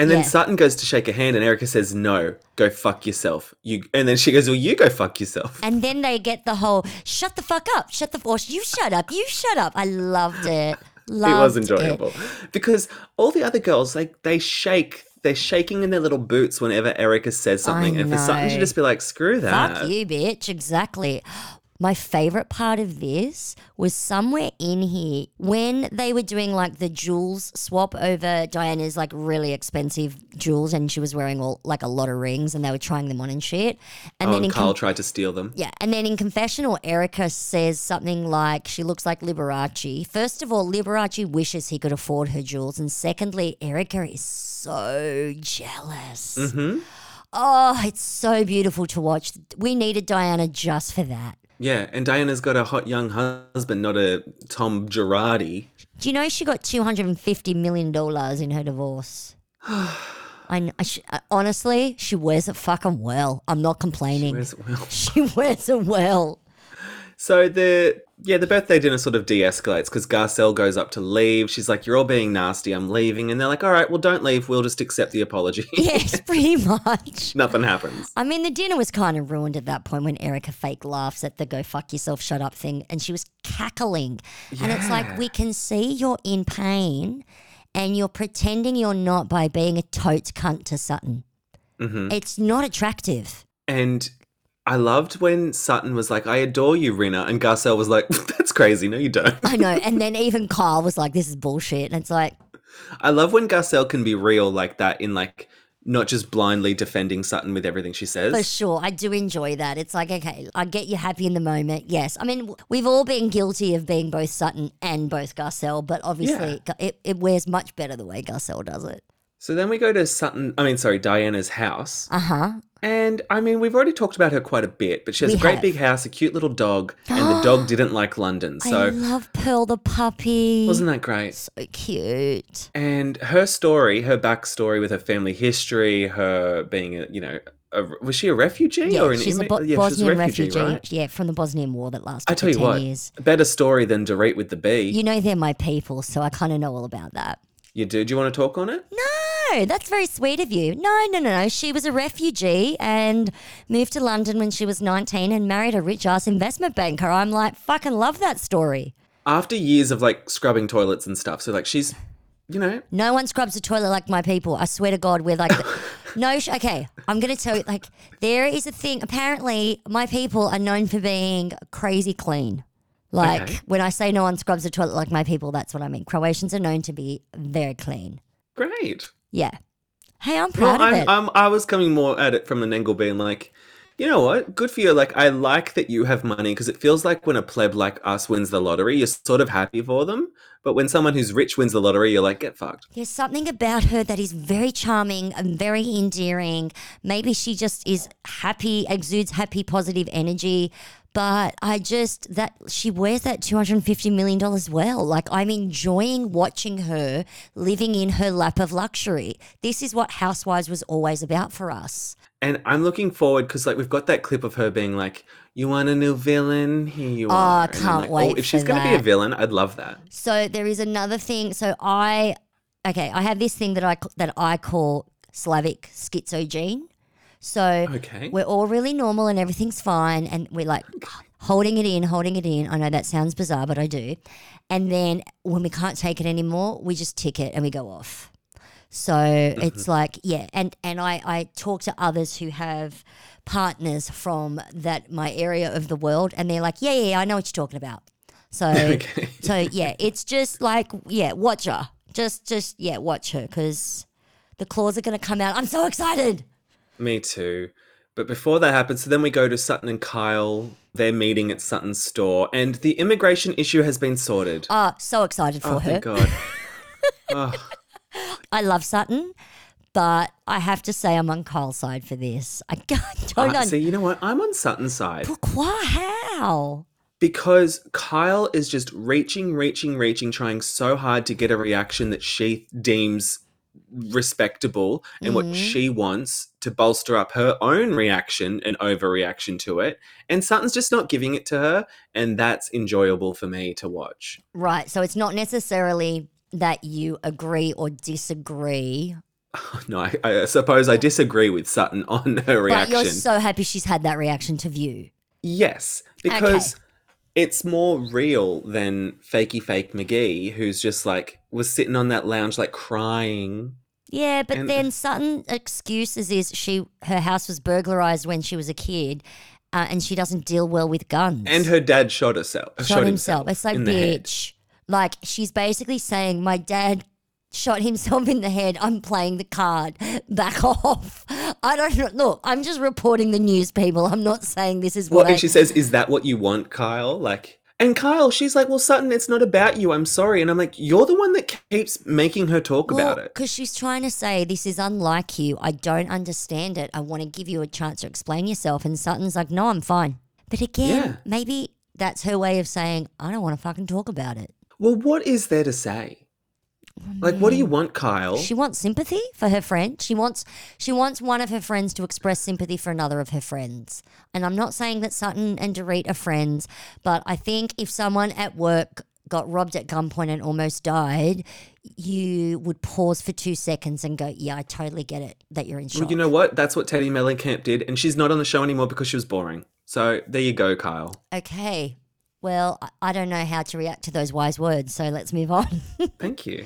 And then Yeah. Sutton goes to shake her hand, and Erika says, "No, go fuck yourself." You. And then she goes, "Well, you go fuck yourself." And then they get the whole "shut the fuck up, shut the or you shut up, you shut up." I loved it. Loved *laughs* it was it. enjoyable because all the other girls like they shake. They're shaking in their little boots whenever Erika says something, and for Sutton to just be like, "Screw that." Fuck you, bitch. Exactly. My favorite part of this was somewhere in here when they were doing like the jewels swap over Diana's like really expensive jewels, and she was wearing all like a lot of rings, and they were trying them on and shit. And oh, then and Carl con- tried to steal them. yeah, and then in confessional, Erika says something like she looks like Liberace. First of all, Liberace wishes he could afford her jewels, and secondly, Erika is so jealous. Mm-hmm. Oh, it's so beautiful to watch. We needed Diana just for that. Yeah, and Diana's got a hot young husband, not a Tom Girardi. Do you know she got two hundred and fifty million dollars in her divorce? *sighs* I, I sh- I- honestly, she wears it fucking well. I'm not complaining. Where's Will? *laughs* She wears it well. So the yeah, the birthday dinner sort of de-escalates because Garcelle goes up to leave. She's like, "You're all being nasty. I'm leaving," and they're like, "All right, well, don't leave. We'll just accept the apology." *laughs* Yes, *laughs* pretty much. Nothing happens. I mean, the dinner was kind of ruined at that point when Erika fake laughs at the "go fuck yourself, shut up" thing, and she was cackling. And it's like we can see you're in pain, and you're pretending you're not by being a totes cunt to Sutton. hmm It's not attractive. And I loved when Sutton was like, "I adore you, Rinna," and Garcelle was like, *laughs* "That's crazy. No, you don't." I know. And then *laughs* even Kyle was like, "This is bullshit," and it's like, I love when Garcelle can be real like that in like not just blindly defending Sutton with everything she says. For sure, I do enjoy that. It's like, okay, I get you happy in the moment. Yes, I mean we've all been guilty of being both Sutton and both Garcelle, but obviously it, it wears much better the way Garcelle does it. So then we go to Sutton, I mean, sorry, Diana's house. Uh huh. And I mean, we've already talked about her quite a bit, but she has We a great have. big house, a cute little dog, and the dog *gasps* didn't like London. I So love Pearl the puppy. wasn't that great? so cute? And her story, her backstory with her family history, her being a, you know, a, was she a refugee Yeah, or an she's a immi- Bo- yeah, she was Bosnian a refugee, right? Yeah, from the Bosnian War that lasted I tell for you 10 what, years. a better story than Dorit with the bee. You know they're my people, so I kind of know all about that. You do? Do you want to talk on it? No, that's very sweet of you. No, no, no, no. She was a refugee and moved to London when she was 19 and married a rich ass investment banker. I'm like, fucking love that story. After years of like scrubbing toilets and stuff, so like she's, you know, No one scrubs a toilet like my people. I swear to God, we're like, *laughs* no, sh- okay, I'm going to tell you, like, there is a thing. Apparently, my people are known for being crazy clean. Like, Okay. when I say no one scrubs a toilet like my people, that's what I mean. Croatians are known to be very clean. great. Yeah. Hey, I'm Well, proud of I'm, it. I'm, I was coming more at it from an angle being like, you know what? Good for you. Like, I like that you have money because it feels like when a pleb like us wins the lottery, you're sort of happy for them. But when someone who's rich wins the lottery, you're like, get fucked. There's something about her that is very charming and very endearing. Maybe she just is happy, exudes happy, positive energy. But I just that she wears that two hundred and fifty million dollars well. Like I'm enjoying watching her living in her lap of luxury. This is what Housewives was always about for us. And I'm looking forward because, like, we've got that clip of her being like, you want a new villain? Here you Oh, are. I can't like, oh, wait Oh, if she's going to be a villain, I'd love that. So there is another thing. So I, okay, I have this thing that I that I call Slavic schizogene. So Okay. we're all really normal and everything's fine, and we're like holding it in, holding it in. I know that sounds bizarre, but I do. And then when we can't take it anymore, we just tick it and we go off. So mm-hmm. it's like yeah, and and I I talk to others who have partners from that my area of the world, and they're like, yeah, yeah, yeah, I know what you're talking about. So *laughs* Okay. so yeah, it's just like yeah, watch her. Just just yeah, watch her because the claws are gonna come out. I'm so excited. Me too. But before that happens, so then we go to Sutton and Kyle. They're meeting at Sutton's store, and the immigration issue has been sorted. Ah, so excited for oh, her. thank God. *laughs* oh, I love Sutton, but I have to say I'm on Kyle's side for this. I *laughs* don't Uh, know. see, you know what? I'm on Sutton's side Pourquoi? How? because Kyle is just reaching, reaching, reaching, trying so hard to get a reaction that she deems respectable and what Mhm. she wants to bolster up her own reaction and overreaction to it. And Sutton's just not giving it to her. And that's enjoyable for me to watch. Right. So it's not necessarily that you agree or disagree, *laughs* No, I, I suppose I disagree with Sutton on her reaction. but you're so happy she's had that reaction to view. Yes, because it's more real than fakey fake McGee, who's just like was sitting on that lounge like crying. Yeah, but And- then Sutton excuses is she her house was burglarized when she was a kid, uh, and she doesn't deal well with guns. And her dad shot herself. shot, himself. It's like in the head. bitch. Like she's basically saying, my dad shot himself in the head. I'm playing the card. *laughs* Back off. I don't know. Look, I'm just reporting the news, people. I'm not saying this is Well, what I. she says, "Is that what you want, Kyle?" Like, and Kyle, she's like, "Well, Sutton, it's not about you. I'm sorry." And I'm like, "You're the one that keeps making her talk about it." Because she's trying to say, this is unlike you. I don't understand it. I want to give you a chance to explain yourself. And Sutton's like, no, I'm fine. But again, Yeah. maybe that's her way of saying, I don't want to fucking talk about it. Well, what is there to say? Oh, like, what do you want, Kyle? She wants sympathy for her friend. She wants she wants one of her friends to express sympathy for another of her friends. And I'm not saying that Sutton and Dorit are friends, but I think if someone at work got robbed at gunpoint and almost died, you would pause for two seconds and go, "Yeah, I totally get it that you're in shock." Well, you know what? That's what Teddi Mellencamp did, and she's not on the show anymore because she was boring. So there you go, Kyle. okay. Well, I- I don't know how to react to those wise words, so let's move on. *laughs* Thank you.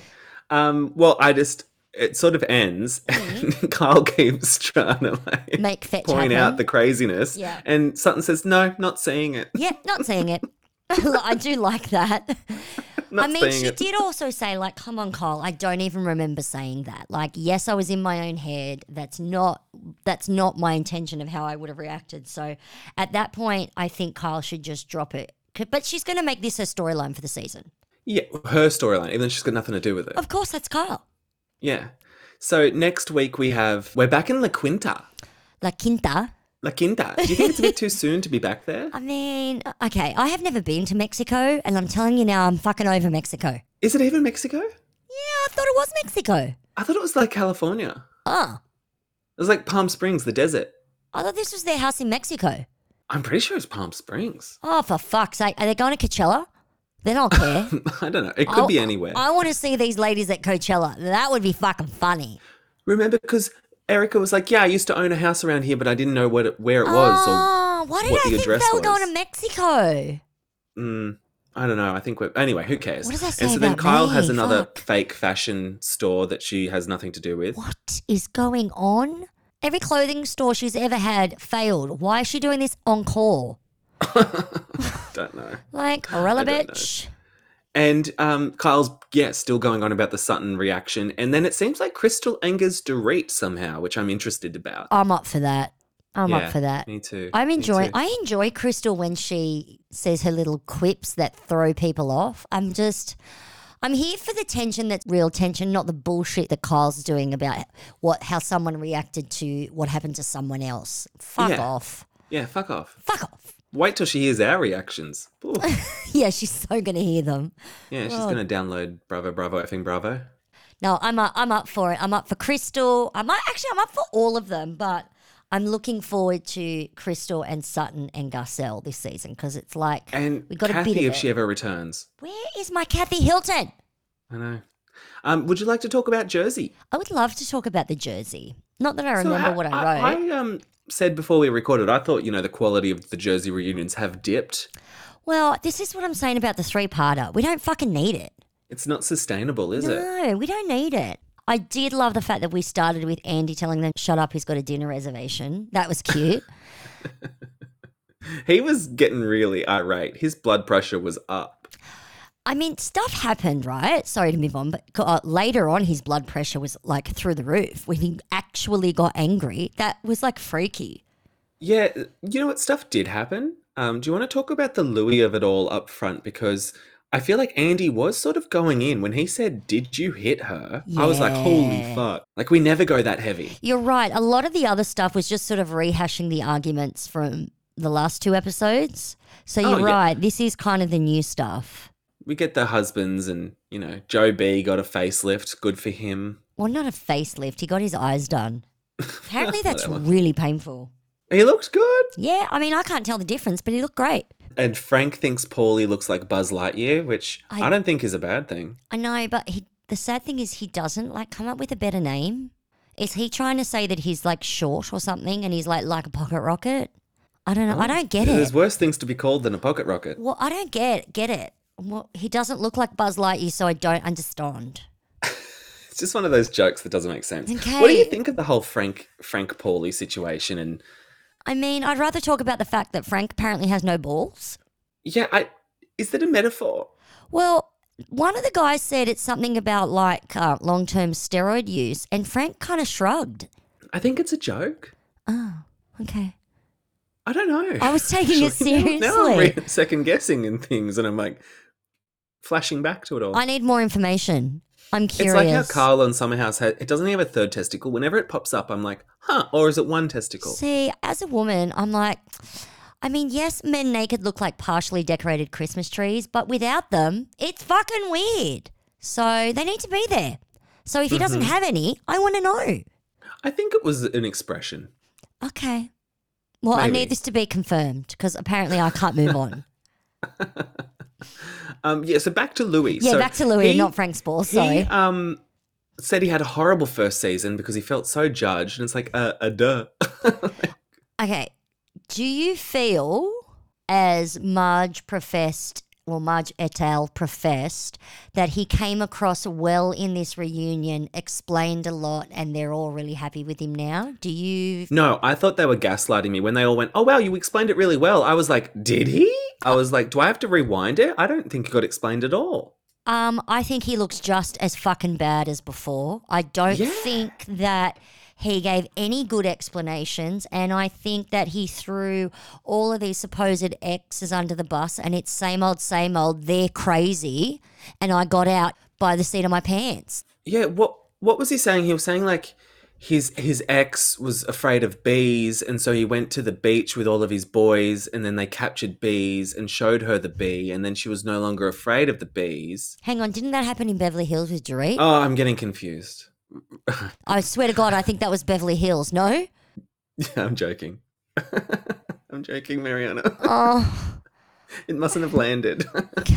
Um, well, I just it sort of ends, and *laughs* Kyle keeps trying to like. Make fetch point happen. out the craziness, Yeah. and Sutton says, "No, not seeing it. yeah, not seeing it. *laughs* *laughs* I do like that. Not I mean, she it." did also say, like, come on, Kyle, I don't even remember saying that. Like, yes, I was in my own head. That's not that's not my intention of how I would have reacted. So at that point, I think Kyle should just drop it. But she's going to make this her storyline for the season. Yeah, her storyline, even though she's got nothing to do with it. Of course, that's Kyle. Yeah. So next week we have we're back in La Quinta. La Quinta. La Quinta. Do you think it's a bit too soon to be back there? *laughs* I mean, uh, okay, I have never been to Mexico, and I'm telling you now, I'm fucking over Mexico. Is it even Mexico? Yeah, I thought it was Mexico. I thought it was like California. Oh, It was like Palm Springs, the desert. I thought this was their house in Mexico. I'm pretty sure it's Palm Springs. Oh, for fuck's sake. Are they going to Coachella? Then I'll care. *laughs* I don't know. It could I- be anywhere. I want to see these ladies at Coachella. That would be fucking funny. Remember, because Erika was like, "Yeah, I used to own a house around here, but I didn't know what it, where it was." Or, Oh, why did what I the think they address were going to Mexico? mm, I don't know. I think we're anyway. Who cares? What does that say and so then about Kyle has another Fuck. fake fashion store that she has nothing to do with. What is going on? Every clothing store she's ever had failed. Why is she doing this on call? *laughs* don't know. Like, Orella bitch. And um, Kyle's yeah still going on about the Sutton reaction, and then it seems like Crystal angers Dorit somehow, which I'm interested about. I'm up for that. I'm Yeah, up for that. Me too. I'm enjoying. too. I enjoy Crystal when she says her little quips that throw people off. I'm just, I'm here for the tension that's real tension, not the bullshit that Kyle's doing about what how someone reacted to what happened to someone else. Fuck Yeah. off. Yeah, fuck off. Fuck off. Wait till she hears our reactions. *laughs* Yeah, she's so gonna hear them. Yeah, she's Oh. gonna download Bravo, Bravo, effing Bravo. No, I'm up, I'm up for it. I'm up for Crystal. I'm up, actually I'm up for all of them, but I'm looking forward to Crystal and Sutton and Garcelle this season because it's like And we got a bit Kathy, of if it. she ever returns. Where is my Kathy Hilton? I know. Um, would you like to talk about Jersey? I would love to talk about the jersey. Not that I remember what I wrote. I, um said before we recorded, I thought you know the quality of the Jersey reunions have dipped. well, this is what I'm saying about the three parter. We don't fucking need it. It's not sustainable, is it? no, we don't need it. I did love the fact that we started with Andy telling them, shut up, he's got a dinner reservation. That was cute. *laughs* He was getting really irate. His blood pressure was up. I mean, stuff happened, right? Sorry to move on, but uh, later on, his blood pressure was like through the roof when he actually got angry. That was like freaky. Yeah, you know what? Stuff did happen. Um, do you want to talk about the Louis of it all up front? Because I feel like Andy was sort of going in when he said, Did you hit her? I was like, Holy fuck. Like, we never go that heavy. You're right. A lot of the other stuff was just sort of rehashing the arguments from the last two episodes. So Oh, you're yeah. right. This is kind of the new stuff. We get the husbands, and, you know, Joe B got a facelift. Good for him. Well, not a facelift. He got his eyes done. Apparently, *laughs* that's Whatever. really painful. He looks good. Yeah, I mean, I can't tell the difference, but he looked great. And Frank thinks Paulie looks like Buzz Lightyear, which I- I, don't think is a bad thing. I know, but he. The sad thing is, he doesn't like come up with a better name. Is he trying to say that he's like short or something, and he's like like a pocket rocket? I don't know. I oh, don't get it. There's worse things to be called than a pocket rocket. Well, I don't get get it. Well, he doesn't look like Buzz Lightyear, so I don't understand. *laughs* It's just one of those jokes that doesn't make sense. Okay. What do you think of the whole Frank Frank Paulie situation? And I mean, I'd rather talk about the fact that Frank apparently has no balls. yeah, I is that a metaphor? Well, one of the guys said it's something about like uh, long term steroid use, and Frank kind of shrugged. I think it's a joke. Oh, okay. I don't know. I was taking it *laughs* Actually, now- Now, I'm seriously. second guessing and things, and I'm like flashing back to it all. I need more information. I'm curious. it's like how Carl on Summerhouse had it doesn't have a third testicle. Whenever it pops up, I'm like, huh? Or is it one testicle? See, as a woman, I'm like, I mean, yes, men naked look like partially decorated Christmas trees, but without them, it's fucking weird. So they need to be there. So if he doesn't Mm-hmm. have any, I want to know. I think it was an expression. Okay. Well, I need this to be confirmed because apparently I can't move on. *laughs* Um, yeah. So back to Louis. yeah, So back to Louis, he- not Frank Spore. He Sorry. um said he had a horrible first season because he felt so judged, and it's like, uh, uh duh. *laughs* Okay. Do you feel, as Marge professed, well, Marge et al. professed, that he came across well in this reunion, explained a lot, and they're all really happy with him now? Do you. no, I thought they were gaslighting me when they all went, "Oh wow, you explained it really well." I was like, "Did he?" I was like, "Do I have to rewind it?" I don't think it got explained at all. Um, I think he looks just as fucking bad as before. I don't Yeah. think that he gave any good explanations, and I think that he threw all of these supposed exes under the bus, and it's same old, same old. They're crazy, and I got out by the seat of my pants. Yeah, what what was he saying? He was saying like his his ex was afraid of bees, and so he went to the beach with all of his boys, and then they captured bees and showed her the bee, and then she was no longer afraid of the bees. Hang on, didn't that happen in Beverly Hills with Dorit? Oh, I'm getting confused. *laughs* I swear to God, I think that was Beverly Hills. No? Yeah, I'm joking. *laughs* I'm joking, Mariana. Oh, *laughs* It mustn't have landed.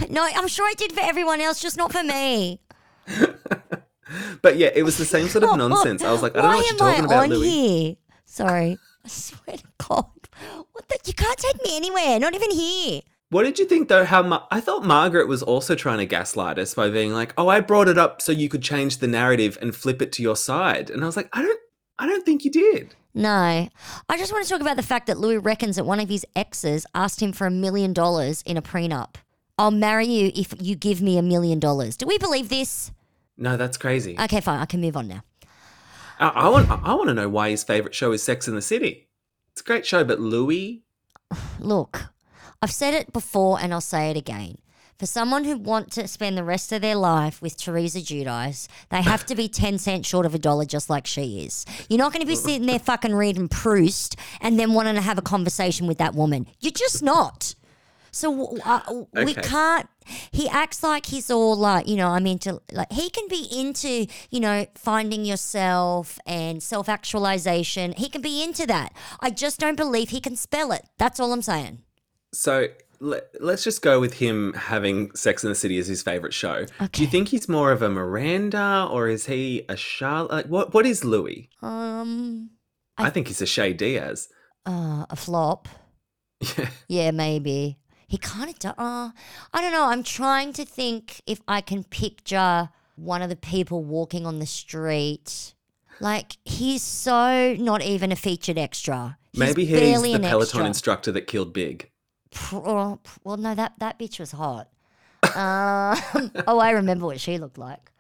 no, I'm sure it did for everyone else, just not for me. but yeah, it was the same sort of nonsense. I was like, I don't Why know what you're am talking I about, on Louis. here? Sorry. I swear to God. What the? You can't take me anywhere, not even here. What did you think though? How Ma- I thought Margaret was also trying to gaslight us by being like, "Oh, I brought it up so you could change the narrative and flip it to your side," and I was like, "I don't, I don't think you did." No. I just want to talk about the fact that Louis reckons that one of his exes asked him for a million dollars in a prenup. I'll marry you if you give me a million dollars. Do we believe this? No, that's crazy. Okay, fine. I can move on now. I want, I want to know why his favorite show is Sex in the City. It's a great show, but Louis, *sighs* Look, I've said it before and I'll say it again. For someone who want to spend the rest of their life with Teresa Giudice, they have to be *laughs* 10 cents short of a dollar just like she is. You're not going to be sitting there fucking reading Proust and then wanting to have a conversation with that woman. You're just not. So uh, we can't. He acts like he's all like, you know, I'm into, like, he can be into, you know, finding yourself and self actualization. He can be into that. I just don't believe he can spell it. That's all I'm saying. So let, let's just go with him having Sex in the City as his favorite show. Do you think he's more of a Miranda or is he a Charlotte? Like, what, what is Louis? Um, I, think he's a Che Diaz. uh, a flop. *laughs* Yeah. Yeah, maybe. He kind of does. Uh, I don't know. I'm trying to think if I can picture one of the people walking on the street. Like, he's so not even a featured extra. He's Maybe he's the Peloton extra. instructor that killed Big. Well, no, that, that bitch was hot. um, *laughs* oh, I remember what she looked like.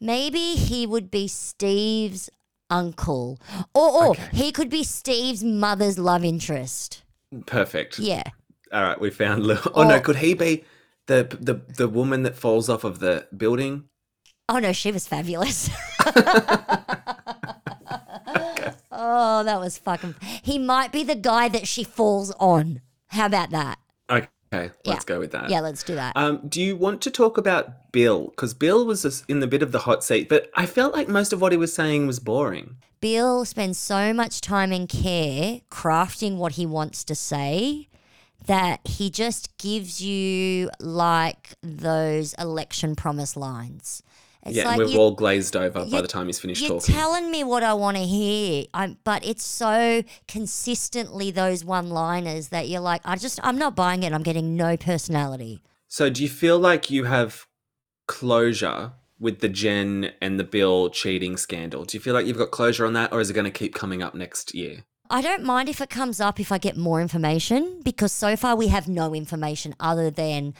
Maybe he would be Steve's uncle. Or, or Okay. he could be Steve's mother's love interest. Perfect. Yeah. All right, we found Lou. Oh no, could he be? The the the woman that falls off of the building. Oh no, she was fabulous. *laughs* *laughs* Oh, that was fucking. He might be the guy that she falls on. How about that? Okay, Yeah. let's go with that. Yeah, let's do that. Um, do you want to talk about Bill? Because Bill was in the bit of the hot seat, but I felt like most of what he was saying was boring. Bill spends so much time and care crafting what he wants to say that he just gives you like those election promise lines. It's yeah, like and we're all glazed over by the time he's finished You're talking. telling me what I want to hear, i but it's so consistently those one-liners that you're like, I just, I'm not buying it. I'm getting no personality. so, do you feel like you have closure with the Jen and the Bill cheating scandal? Do you feel like you've got closure on that, or is it going to keep coming up next year? I don't mind if it comes up if I get more information because so far we have no information other than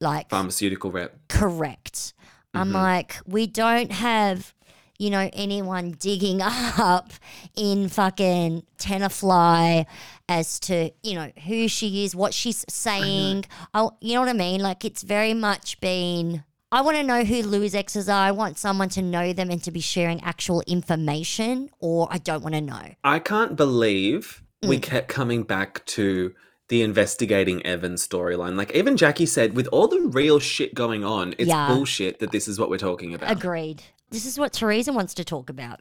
like Pharmaceutical rep. correct. I'm Mm-hmm. like, we don't have, you know, anyone digging *laughs* up in fucking Tenafly as to, you know, who she is, what she's saying. Oh, you know what I mean? Like, it's very much been. I want to know who Louis exes are. I want someone to know them and to be sharing actual information, or I don't want to know. I can't believe Mm. we kept coming back to the investigating Evan storyline. Like even Jackie said, with all the real shit going on, it's Yeah. bullshit that this is what we're talking about. Agreed. This is what Teresa wants to talk about.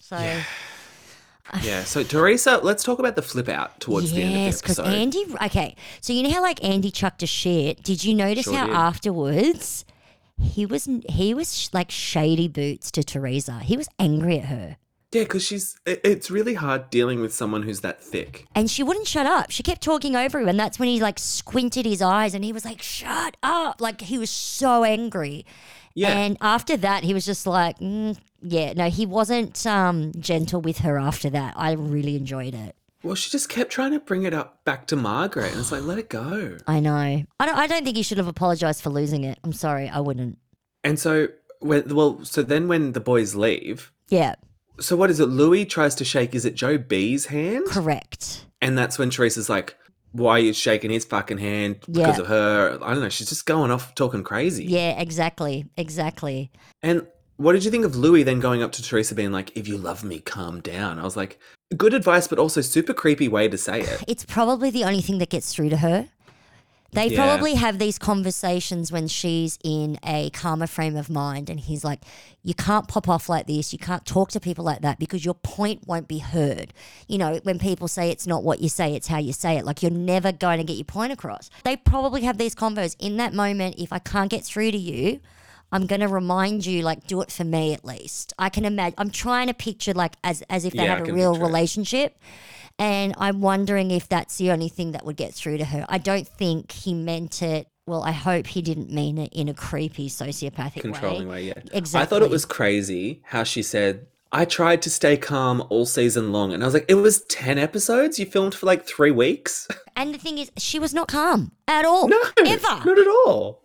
So. Yeah. So Teresa, let's talk about the flip out towards the end Yes, of the because episode. Andy. Okay, so you know how like Andy chucked a shit. Did you notice Sure how did. afterwards he was he was sh- like shady boots to Teresa. He was angry at her, yeah, because she's. it- It's really hard dealing with someone who's that thick. and she wouldn't shut up. She kept talking over him, and that's when he like squinted his eyes, and he was like, "Shut up!" Like he was so angry. Yeah. And after that, he was just like, mm, "Yeah, no, he wasn't um, gentle with her." After that, I really enjoyed it. Well, she just kept trying to bring it up back to Margaret, and it's like, let it go. I know. I don't. I don't think he should have apologized for losing it. I'm sorry. I wouldn't. And so, when well, so then when the boys leave, Yeah. So what is it? Louis tries to shake. Is it Joe B's hand? Correct. And that's when Teresa's like, why are you shaking his fucking hand because Yeah. of her? I don't know. She's just going off talking crazy. Yeah, exactly. Exactly. And what did you think of Louis then going up to Teresa being like, if you love me, calm down? I was like, good advice, but also super creepy way to say it. It's probably the only thing that gets through to her. They Yeah. probably have these conversations when she's in a calmer frame of mind, and he's like, You can't pop off like this. You can't talk to people like that because your point won't be heard. You know, when people say it's not what you say, it's how you say it, like you're never going to get your point across. They probably have these convos in that moment. If I can't get through to you, I'm going to remind you, like, do it for me at least. I can imagine, I'm trying to picture, like, as, as if they Yeah, had a real relationship. it. And I'm wondering if that's the only thing that would get through to her. I don't think he meant it. Well, I hope he didn't mean it in a creepy, sociopathic Controlling way. way, yeah. Exactly. I thought it was crazy how she said, I tried to stay calm all season long. And I was like, it was 10 episodes? You filmed for like three weeks? *laughs* And the thing is, she was not calm at all. no, Ever. not at all.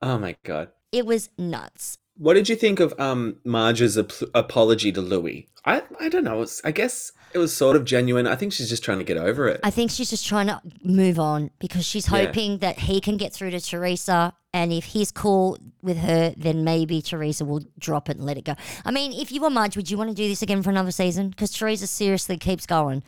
Oh my God. It was nuts. What did you think of um Marge's ap- apology to Louis? I I don't know. It's, I guess it was sort of genuine. I think she's just trying to get over it. I think she's just trying to move on because she's Yeah. hoping that he can get through to Teresa. And if he's cool with her, then maybe Teresa will drop it and let it go. I mean, if you were Marge, would you want to do this again for another season? Because Teresa seriously keeps going.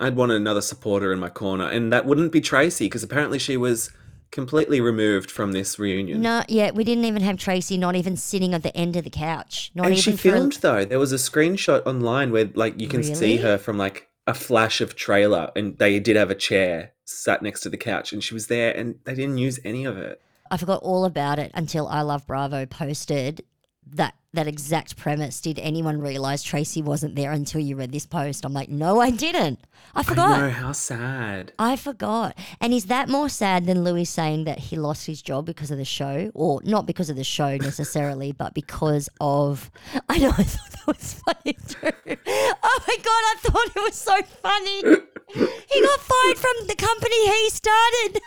I'd want another supporter in my corner, and that wouldn't be Traci because apparently she was completely removed from this reunion. No, yeah, we didn't even have Traci not even sitting at the end of the couch. Not and even she for filmed though. There was a screenshot online where like you can see her from like a flash of trailer, and they did have a chair sat next to the couch, and she was there, and they didn't use any of it. I forgot all about it until I Love Bravo posted that that exact premise. Did anyone realize Traci wasn't there until you read this post? I'm like, no, I didn't. I I forgot. know how sad. I forgot. And is that more sad than Louis saying that he lost his job because of the show? Or not because of the show necessarily, *laughs* but because of. *laughs* I know, I thought that was funny too. *laughs* Oh my God, I thought it was so funny. He got fired from the company he started.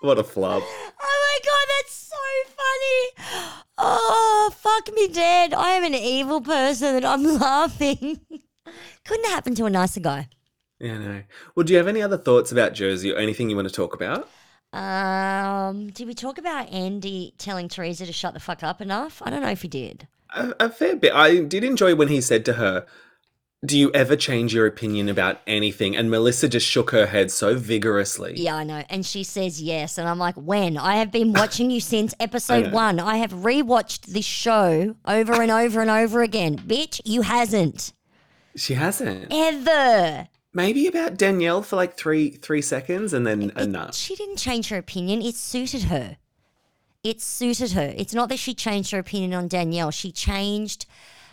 What a flub. Oh my God, that's so funny. Oh, fuck me dead. I am an evil person and I'm *laughs* laughing. Couldn't happen to a nicer guy. Yeah, no. Well, do you have any other thoughts about Jersey or anything you want to talk about? Um, did we talk about Andy telling Teresa to shut the fuck up enough? I don't know if he did. A, a fair bit. I did enjoy when he said to her, Do you ever change your opinion about anything? And Melissa just shook her head so vigorously. Yeah, I know. And she says yes. And I'm like, when? I have been *laughs* watching you since episode know. one. I have rewatched this show over and over and over again. Bitch, you hasn't. She hasn't. Ever. Maybe about Danielle for like three three seconds and then enough. She didn't change her opinion. It suited her. It suited her. It's not that she changed her opinion on Danielle. She changed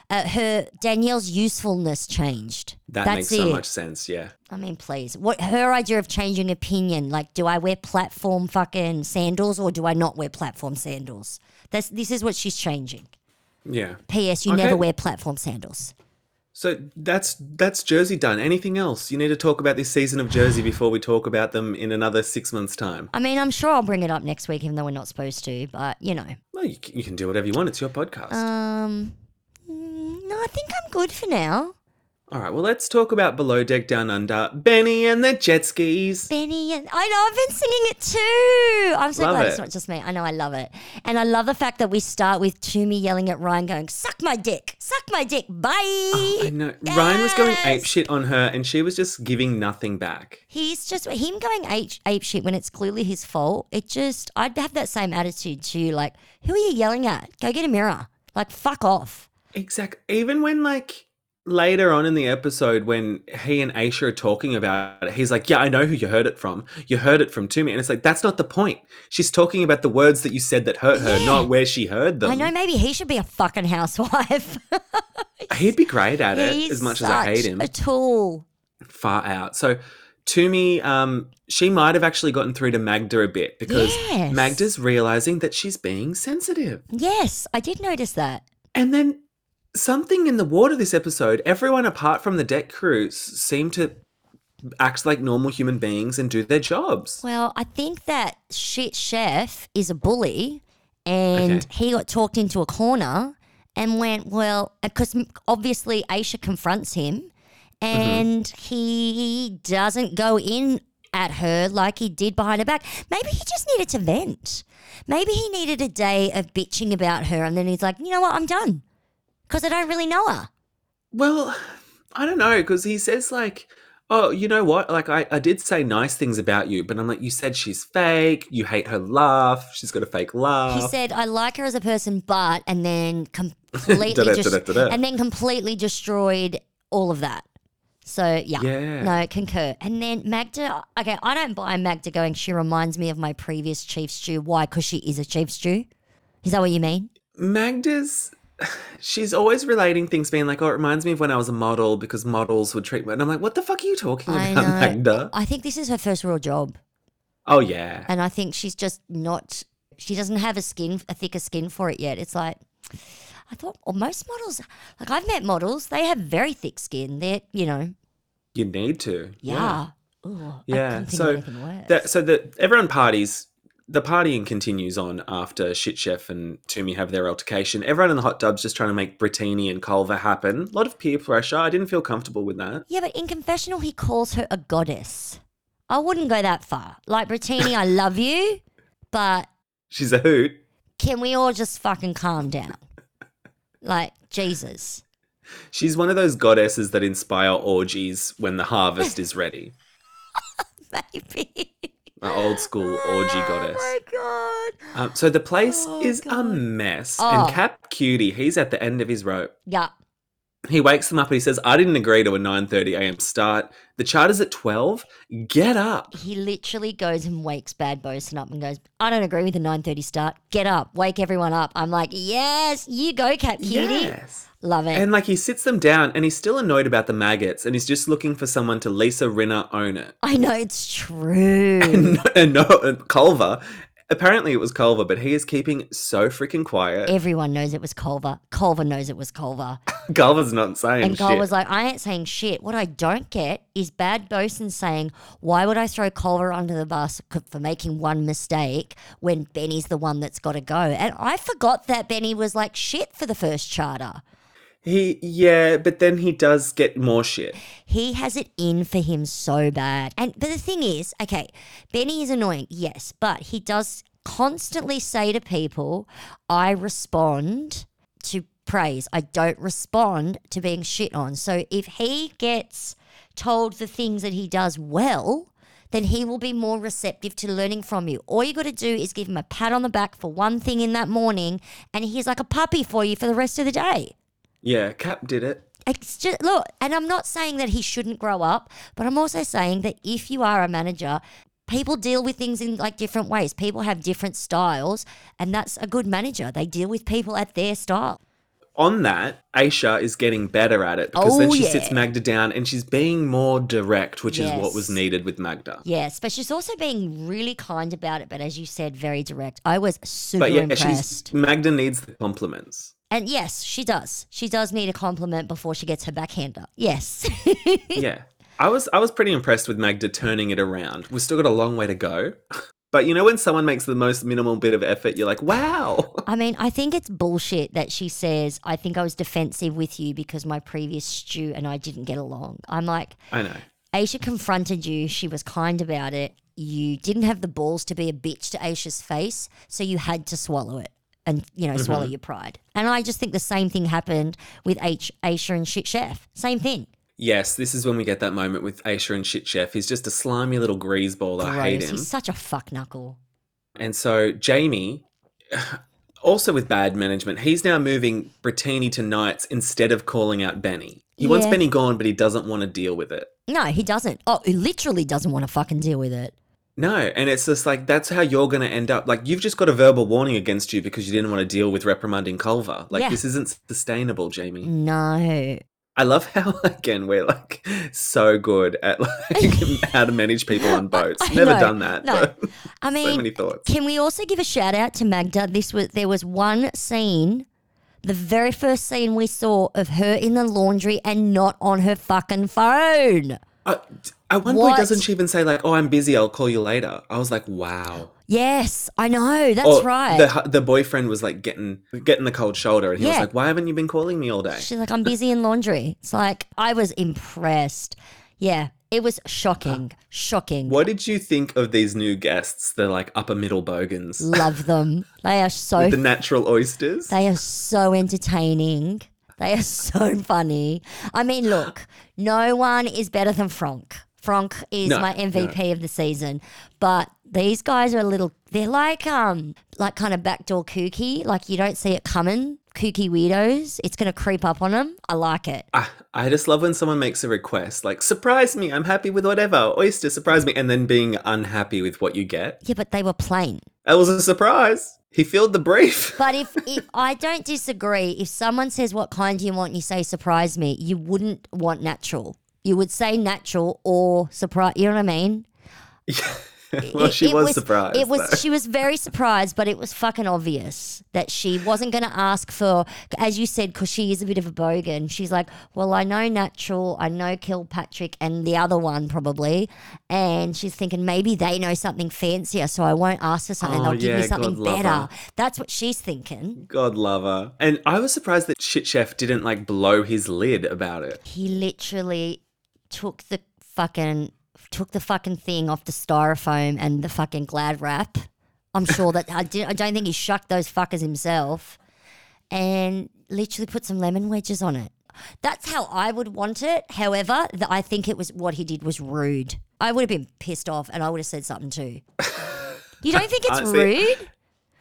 uh, her Danielle's usefulness changed. That That's makes it. so much sense, yeah. I mean, please. What her idea of changing opinion? Like, do I wear platform fucking sandals or do I not wear platform sandals? That's this is what she's changing. Yeah. P.S. You Okay. never wear platform sandals. So that's that's Jersey done. Anything else you need to talk about this season of Jersey before we talk about them in another six months' time? I mean, I'm sure I'll bring it up next week, even though we're not supposed to. But you know, Well, you, you can do whatever you want. It's your podcast. um, no, I think I'm good for now. All right. Well, let's talk about Below Deck Down Under. Benny and the jet skis. Benny and I know I've been singing it too. I'm so Love glad it. it's not just me. I know I love it, and I love the fact that we start with Tumi yelling at Ryan, going "Suck my dick, suck my dick, bye." Oh, I know. Ryan was going Yes. ape shit on her, and she was just giving nothing back. He's just him going ape, ape shit when it's clearly his fault. It just I'd have that same attitude to you. Like, who are you yelling at? Go get a mirror. Like, fuck off. Exact. Even when like later on in the episode when he and Aesha are talking about it, he's like, "Yeah, I know who you heard it from. You heard it from Tumi," and it's like that's not the point. She's talking about the words that you said that hurt her, Yeah. not where she heard them. I know maybe he should be a fucking housewife. *laughs* He'd be great at it, He's as much as I hate such him. A tool. Far out. So. Tumi, um, she might have actually gotten through to Magda a bit because Yes. Magda's realizing that she's being sensitive. Yes, I did notice that. And then something in the water this episode, everyone apart from the deck crew s- seem to act like normal human beings and do their jobs. Well, I think that shit chef is a bully, and Okay. he got talked into a corner and went well because obviously Aesha confronts him, Mm-hmm. and he doesn't go in at her like he did behind her back. Maybe he just needed to vent. Maybe he needed a day of bitching about her, and then he's like, you know what, I'm done because I don't really know her. Well, I don't know, because he says, like, oh, you know what? Like, I, I did say nice things about you, but I'm like, you said she's fake. You hate her laugh. She's got a fake laugh. He said, "I like her as a person, but," and then *laughs* completely Da-da, just, da-da, da-da. and then completely destroyed all of that. So yeah, Yeah. no, concur. And then Magda, okay, I don't buy Magda going. She reminds me of my previous chief stew. Why? Because she is a chief stew. Is that what you mean? Magda's. She's always relating things, being like, "Oh, it reminds me of when I was a model because models would treat me." And I'm like, "What the fuck are you talking I about, know. Magda?" I think this is her first real job, Oh yeah, and I think she's just not. She doesn't have a skin, a thicker skin for it yet. It's like. I thought, well, most models, like I've met models, they have very thick skin. They're, you know, you need to. Yeah. Ooh, I Yeah. couldn't think of So anything worse. that so that everyone parties. The partying continues on after Shit Chef and Tumi have their altercation. Everyone in the hot tub's just trying to make Brittini and Culver happen. A lot of peer pressure. I didn't feel comfortable with that. yeah, but in confessional, he calls her a goddess. I wouldn't go that far. Like, Brittini, I *laughs* love you, but She's a hoot. can we all just fucking calm down? Like, Jesus. She's one of those goddesses that inspire orgies when the harvest is ready. *laughs* Maybe. An old school orgy goddess. Oh my God. Um, so the place Oh, is a mess. Oh. And Cap Cutie, he's at the end of his rope. Yeah. He wakes them up and he says, I didn't agree to a 9.30 a.m. start. The charter's at 12. Get up. He literally goes and wakes Bad Bosun up and goes, I don't agree with the 9.30 start. Get up. Wake everyone up. I'm like, yes, you go, Cap Cutie. Yes. Love it. And like he sits them down and he's still annoyed about the maggots and he's just looking for someone to Lisa Rinna own it. I know it's true. And, and no, and Culver, apparently it was Culver, but he is keeping so freaking quiet. Everyone knows it was Culver. Culver knows it was Culver. *laughs* Culver's not saying And shit. Culver's like, I ain't saying shit. What I don't get is Bad Bosun saying, why would I throw Culver under the bus for making one mistake when Benny's the one that's got to go? And I forgot that Benny was like shit for the first charter. He yeah, but then he does get more shit. He has it in for him so bad. And but the thing is, okay, Benny is annoying, yes, but he does constantly say to people, I respond to praise. I don't respond to being shit on. So if he gets told the things that he does well, then he will be more receptive to learning from you. All you got to do is give him a pat on the back for one thing in that morning, and he's like a puppy for you for the rest of the day. Yeah, Cap did it. It's just look, and I'm not saying that he shouldn't grow up, but I'm also saying that if you are a manager, people deal with things in like different ways. People have different styles, and that's a good manager. They deal with people at their style. On that, Aesha is getting better at it because then Oh, she yeah. sits Magda down and she's being more direct, which is what was needed with Magda. Yes, but she's also being really kind about it. But as you said, very direct. I was super But yeah, impressed. Magda needs the compliments. And yes, she does. She does need a compliment before she gets her backhander. Yes. *laughs* yeah. I was I was pretty impressed with Magda turning it around. We've still got a long way to go. *laughs* But you know when someone makes the most minimal bit of effort, you're like, wow. I mean, I think it's bullshit that she says, I think I was defensive with you because my previous stew and I didn't get along. I'm like, I know. Aesha confronted you. She was kind about it. You didn't have the balls to be a bitch to Aesha's face, so you had to swallow it and, you know, swallow mm-hmm. your pride. And I just think the same thing happened with H- Aesha and Shit Chef. Same thing. Yes, this is when we get that moment with Aesha and Shit Chef. He's just a slimy little greaseball. I hate him. He's such a fuck knuckle. And so Jamie, *sighs* also with bad management, he's now moving Brittini to nights instead of calling out Benny. He wants Benny gone, but he doesn't want to deal with it. No, he doesn't. Oh, he literally doesn't want to fucking deal with it. No, and it's just like that's how you're going to end up. Like you've just got a verbal warning against you because you didn't want to deal with reprimanding Culver. Like Yeah. this isn't sustainable, Jamie. No. I love how *laughs* again we're like so good at like *laughs* how to manage people on *laughs* boats. I Never know. done that. No. but I mean, so many thoughts. Can we also give a shout out to Magda? This was there was one scene, the very first scene we saw of her in the laundry and not on her fucking phone. Uh, d- at one What? point, doesn't she even say like, "Oh, I'm busy. I'll call you later"? I was like, "Wow." Yes, I know. That's Or right. The the boyfriend was like getting getting the cold shoulder, and he was like, "Why haven't you been calling me all day?" She's like, I'm busy in laundry. It's like I was impressed. Yeah, it was shocking, shocking. What did you think of these new guests? They're like upper middle bogans Love them. They are so the natural oysters. They are so entertaining. They are *laughs* so funny. I mean, look, no one is better than Frank. Frank is No, my MVP of the season, but these guys are a little. They're like um, like kind of backdoor kooky. Like you don't see it coming. Kooky weirdos. It's gonna creep up on them. I like it. I, I just love when someone makes a request, like "surprise me, I'm happy with whatever oyster, surprise me," and then being unhappy with what you get. Yeah, but they were plain. That was a surprise. He filled the brief. *laughs* But if, if I don't disagree, if someone says what kind do you want, and you say surprise me, you wouldn't want natural. You would say natural or surprise. You know what I mean? *laughs* well, It- she it was, surprised. It was though. she was very surprised, but it was fucking obvious that she wasn't going to ask for, as you said, because she is a bit of a bogan. She's like, well, I know natural, I know Kilpatrick, and the other one probably, and she's thinking maybe they know something fancier, so I won't ask for something. Oh, They'll give me something God better. That's what she's thinking. God love her. And I was surprised that Shit Chef didn't like blow his lid about it. He literally took the fucking took the fucking thing off the styrofoam and the fucking glad wrap. I'm sure that I did. I don't think he shucked those fuckers himself, and literally put some lemon wedges on it. That's how I would want it. However, th- I think it was what he did was rude. I would have been pissed off, and I would have said something too. You don't think it's see. rude?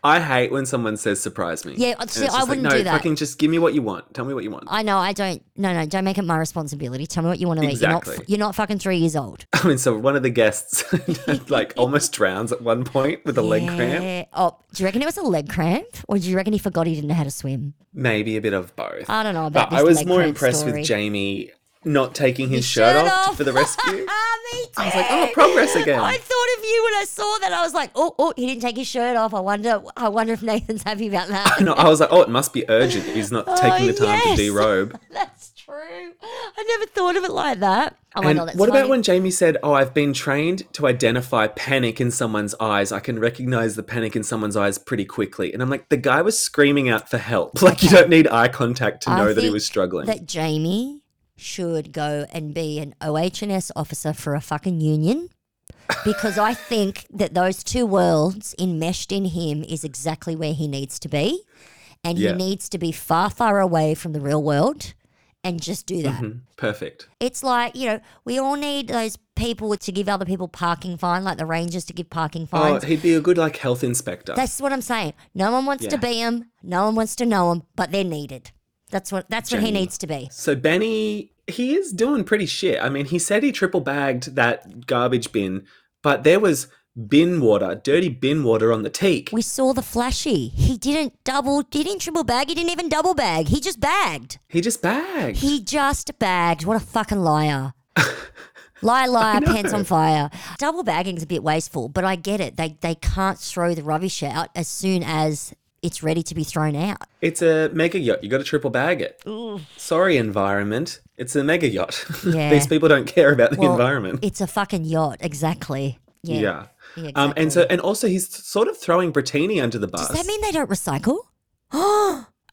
I hate when someone says surprise me. Yeah, see, I wouldn't no, do that. Fucking just give me what you want. Tell me what you want. I know. I don't. No, no. Don't make it my responsibility. Tell me what you want to eat. Exactly. You're not. You're not fucking three years old. *laughs* I mean, so one of the guests *laughs* like *laughs* almost drowns at one point with a leg cramp. Oh, do you reckon it was a leg cramp, or do you reckon he forgot he didn't know how to swim? Maybe a bit of both. I don't know about But I was more impressed story. with Jamie not taking his, His shirt, shirt off, off. for the rescue. *laughs* Ah, me too. I was like, oh, progress again. I thought of you when I saw that. I was like, oh, oh, he didn't take his shirt off. I wonder. I wonder if Nathan's happy about that. *laughs* no, I was like, oh, it must be urgent. He's not *laughs* Oh, taking the time yes. to derobe. That's true. I never thought of it like that. Oh and god, what funny. about when Jamie said, "Oh, I've been trained to identify panic in someone's eyes. I can recognize the panic in someone's eyes pretty quickly." And I'm like, the guy was screaming out for help. Like you don't need eye contact to I know that he was struggling. That Jamie should go and be an OH&S officer for a fucking union. Because I think that those two worlds enmeshed in him is exactly where he needs to be. And Yeah. he needs to be far, far away from the real world and just do that. Mhm. Perfect. It's like, you know, we all need those people to give other people parking fine, like the rangers to give parking Oh, fines. he'd be a good like health inspector. That's what I'm saying. No one wants to be him. No one wants to know him, but they're needed. That's what that's what he needs to be. So Benny, he is doing pretty shit. I mean, he said he triple bagged that garbage bin, but there was bin water, dirty bin water on the teak. We saw the flashy. He didn't double, he didn't triple bag, he didn't even double bag. He just bagged. He just bagged. He just bagged. What a fucking liar. Lie, *laughs* liar, pants on fire. Double bagging's a bit wasteful, but I get it. They they can't throw the rubbish out as soon as it's ready to be thrown out. It's a mega yacht. You got to triple bag it. Sorry, environment. It's a mega yacht. *laughs* Yeah. These people don't care about the Well, environment. It's a fucking yacht, exactly. Yeah. Yeah. Yeah, Um, and so, and also, he's sort of throwing Brittini under the bus. Does that mean they don't recycle? *gasps*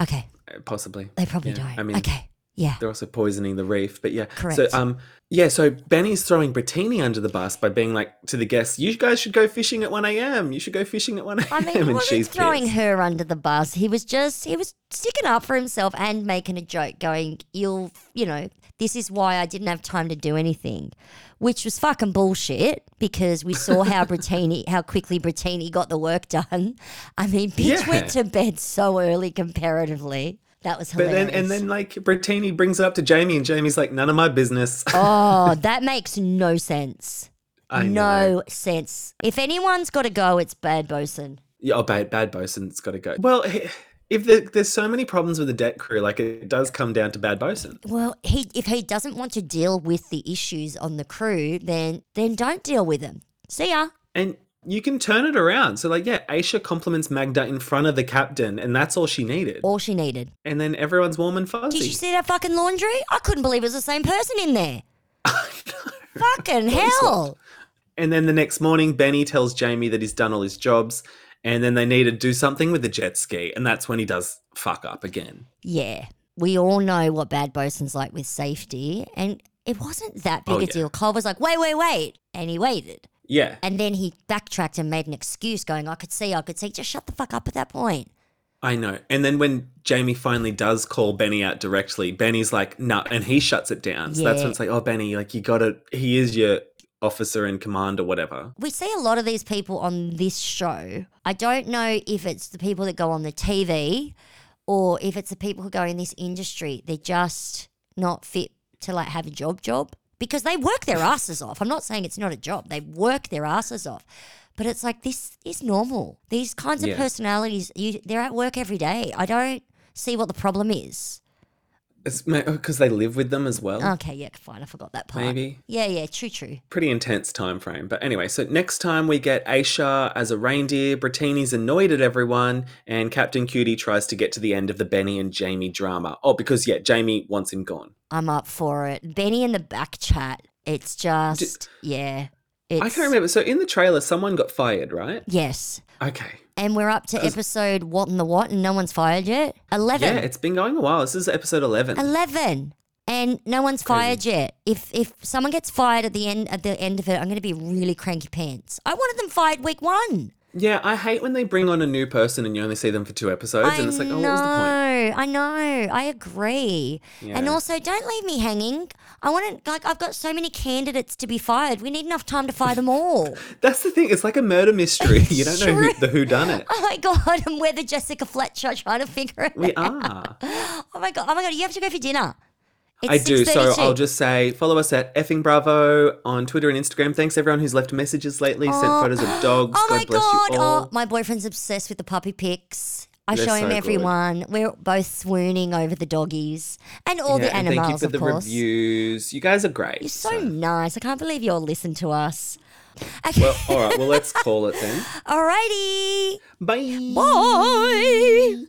okay, Uh, Possibly. they probably Yeah, don't. I mean, okay, yeah. they're also poisoning the reef. But yeah. Correct. So, um, yeah. So Benny's throwing Brittini under the bus by being like to the guests, "You guys should go fishing at one a.m. You should go fishing at one a.m." I mean, and wasn't she's throwing pissed. her under the bus. He was just he was sticking up for himself and making a joke, going, "You'll, you know, this is why I didn't have time to do anything," which was fucking bullshit because we saw how *laughs* Brittini, how quickly Brittini got the work done. I mean, bitch Yeah. went to bed so early comparatively. That was hilarious. But then, and then, like Brittini brings it up to Jamie, and Jamie's like, "None of my business." *laughs* oh, that makes no sense. I no know. sense. If anyone's got to go, it's Bad Bosun. Yeah, oh, bad, bad bosun's got to go. Well, if there, there's so many problems with the deck crew, like it does come down to bad bosun. Well, he if he doesn't want to deal with the issues on the crew, then then don't deal with them. See ya. And you can turn it around. So, like, yeah, Aesha compliments Magda in front of the captain, and that's all she needed. All she needed. And then everyone's warm and fuzzy. Did you see that fucking laundry? I couldn't believe it was the same person in there. *laughs* Fucking hell. And then the next morning, Benny tells Jamie that he's done all his jobs, and then they need to do something with the jet ski, and that's when he does fuck up again. Yeah. We all know what Bad Bosun's like with safety, and it wasn't that big Oh, a yeah. deal. Cole was like, wait, wait, wait. And he waited. Yeah. And then he backtracked and made an excuse going, I could see, I could see. Just shut the fuck up at that point. I know. And then when Jamie finally does call Benny out directly, Benny's like, nah, and he shuts it down. So that's when it's like, oh, Benny, like, you gotta, he is your officer in command or whatever. We see a lot of these people on this show. I don't know if it's the people that go on the TV or if it's the people who go in this industry. They're just not fit to like have a job job because they work their asses off. I'm not saying it's not a job. They work their asses off. But it's like this is normal. These kinds of Yeah. personalities, you, they're at work every day. I don't see what the problem is. It's because oh, they live with them as well. Okay, yeah, fine. I forgot that part. Maybe. Yeah, yeah, true, true. Pretty intense time frame. But anyway, so next time we get Aesha as a reindeer, Brittini's annoyed at everyone, and Captain Cutie tries to get to the end of the Benny and Jamie drama. Oh, because yeah, Jamie wants him gone. I'm up for it. Benny in the back chat. It's just yeah. It's, I can't remember. So in the trailer, someone got fired, right? Yes, Okay. And we're up to episode what in the what, and no one's fired yet. Eleven. Yeah, it's been going a while. This is episode 11. Eleven. And no one's fired yet. If if someone gets fired at the end at the end of it, I'm going to be really cranky pants. I wanted them fired week one. Yeah, I hate when they bring on a new person and you only see them for two episodes, I and it's like, oh, know, what was the point? I know, I agree. And also, don't leave me hanging. I want to like I've got so many candidates to be fired. We need enough time to fire them all. *laughs* That's the thing. It's like a murder mystery. *laughs* you don't know who, the who done it. *laughs* Oh my god, and we're the Jessica Fletcher trying to figure it out. We out. are. Oh my god, oh my god, you have to go for dinner. It's I do. So I'll just say follow us at effing bravo on Twitter and Instagram. Thanks everyone who's left messages lately, sent photos of dogs. Oh God my bless god! you all. Oh, my boyfriend's obsessed with the puppy pics. I They're show him so every good. We're both swooning over the doggies and all Yeah, the animals, thank you for of the course. reviews. You guys are great. You're so nice. I can't believe you all listen to us. Okay. Well, all right. Well, let's call it then. *laughs* Alrighty. Bye. Bye.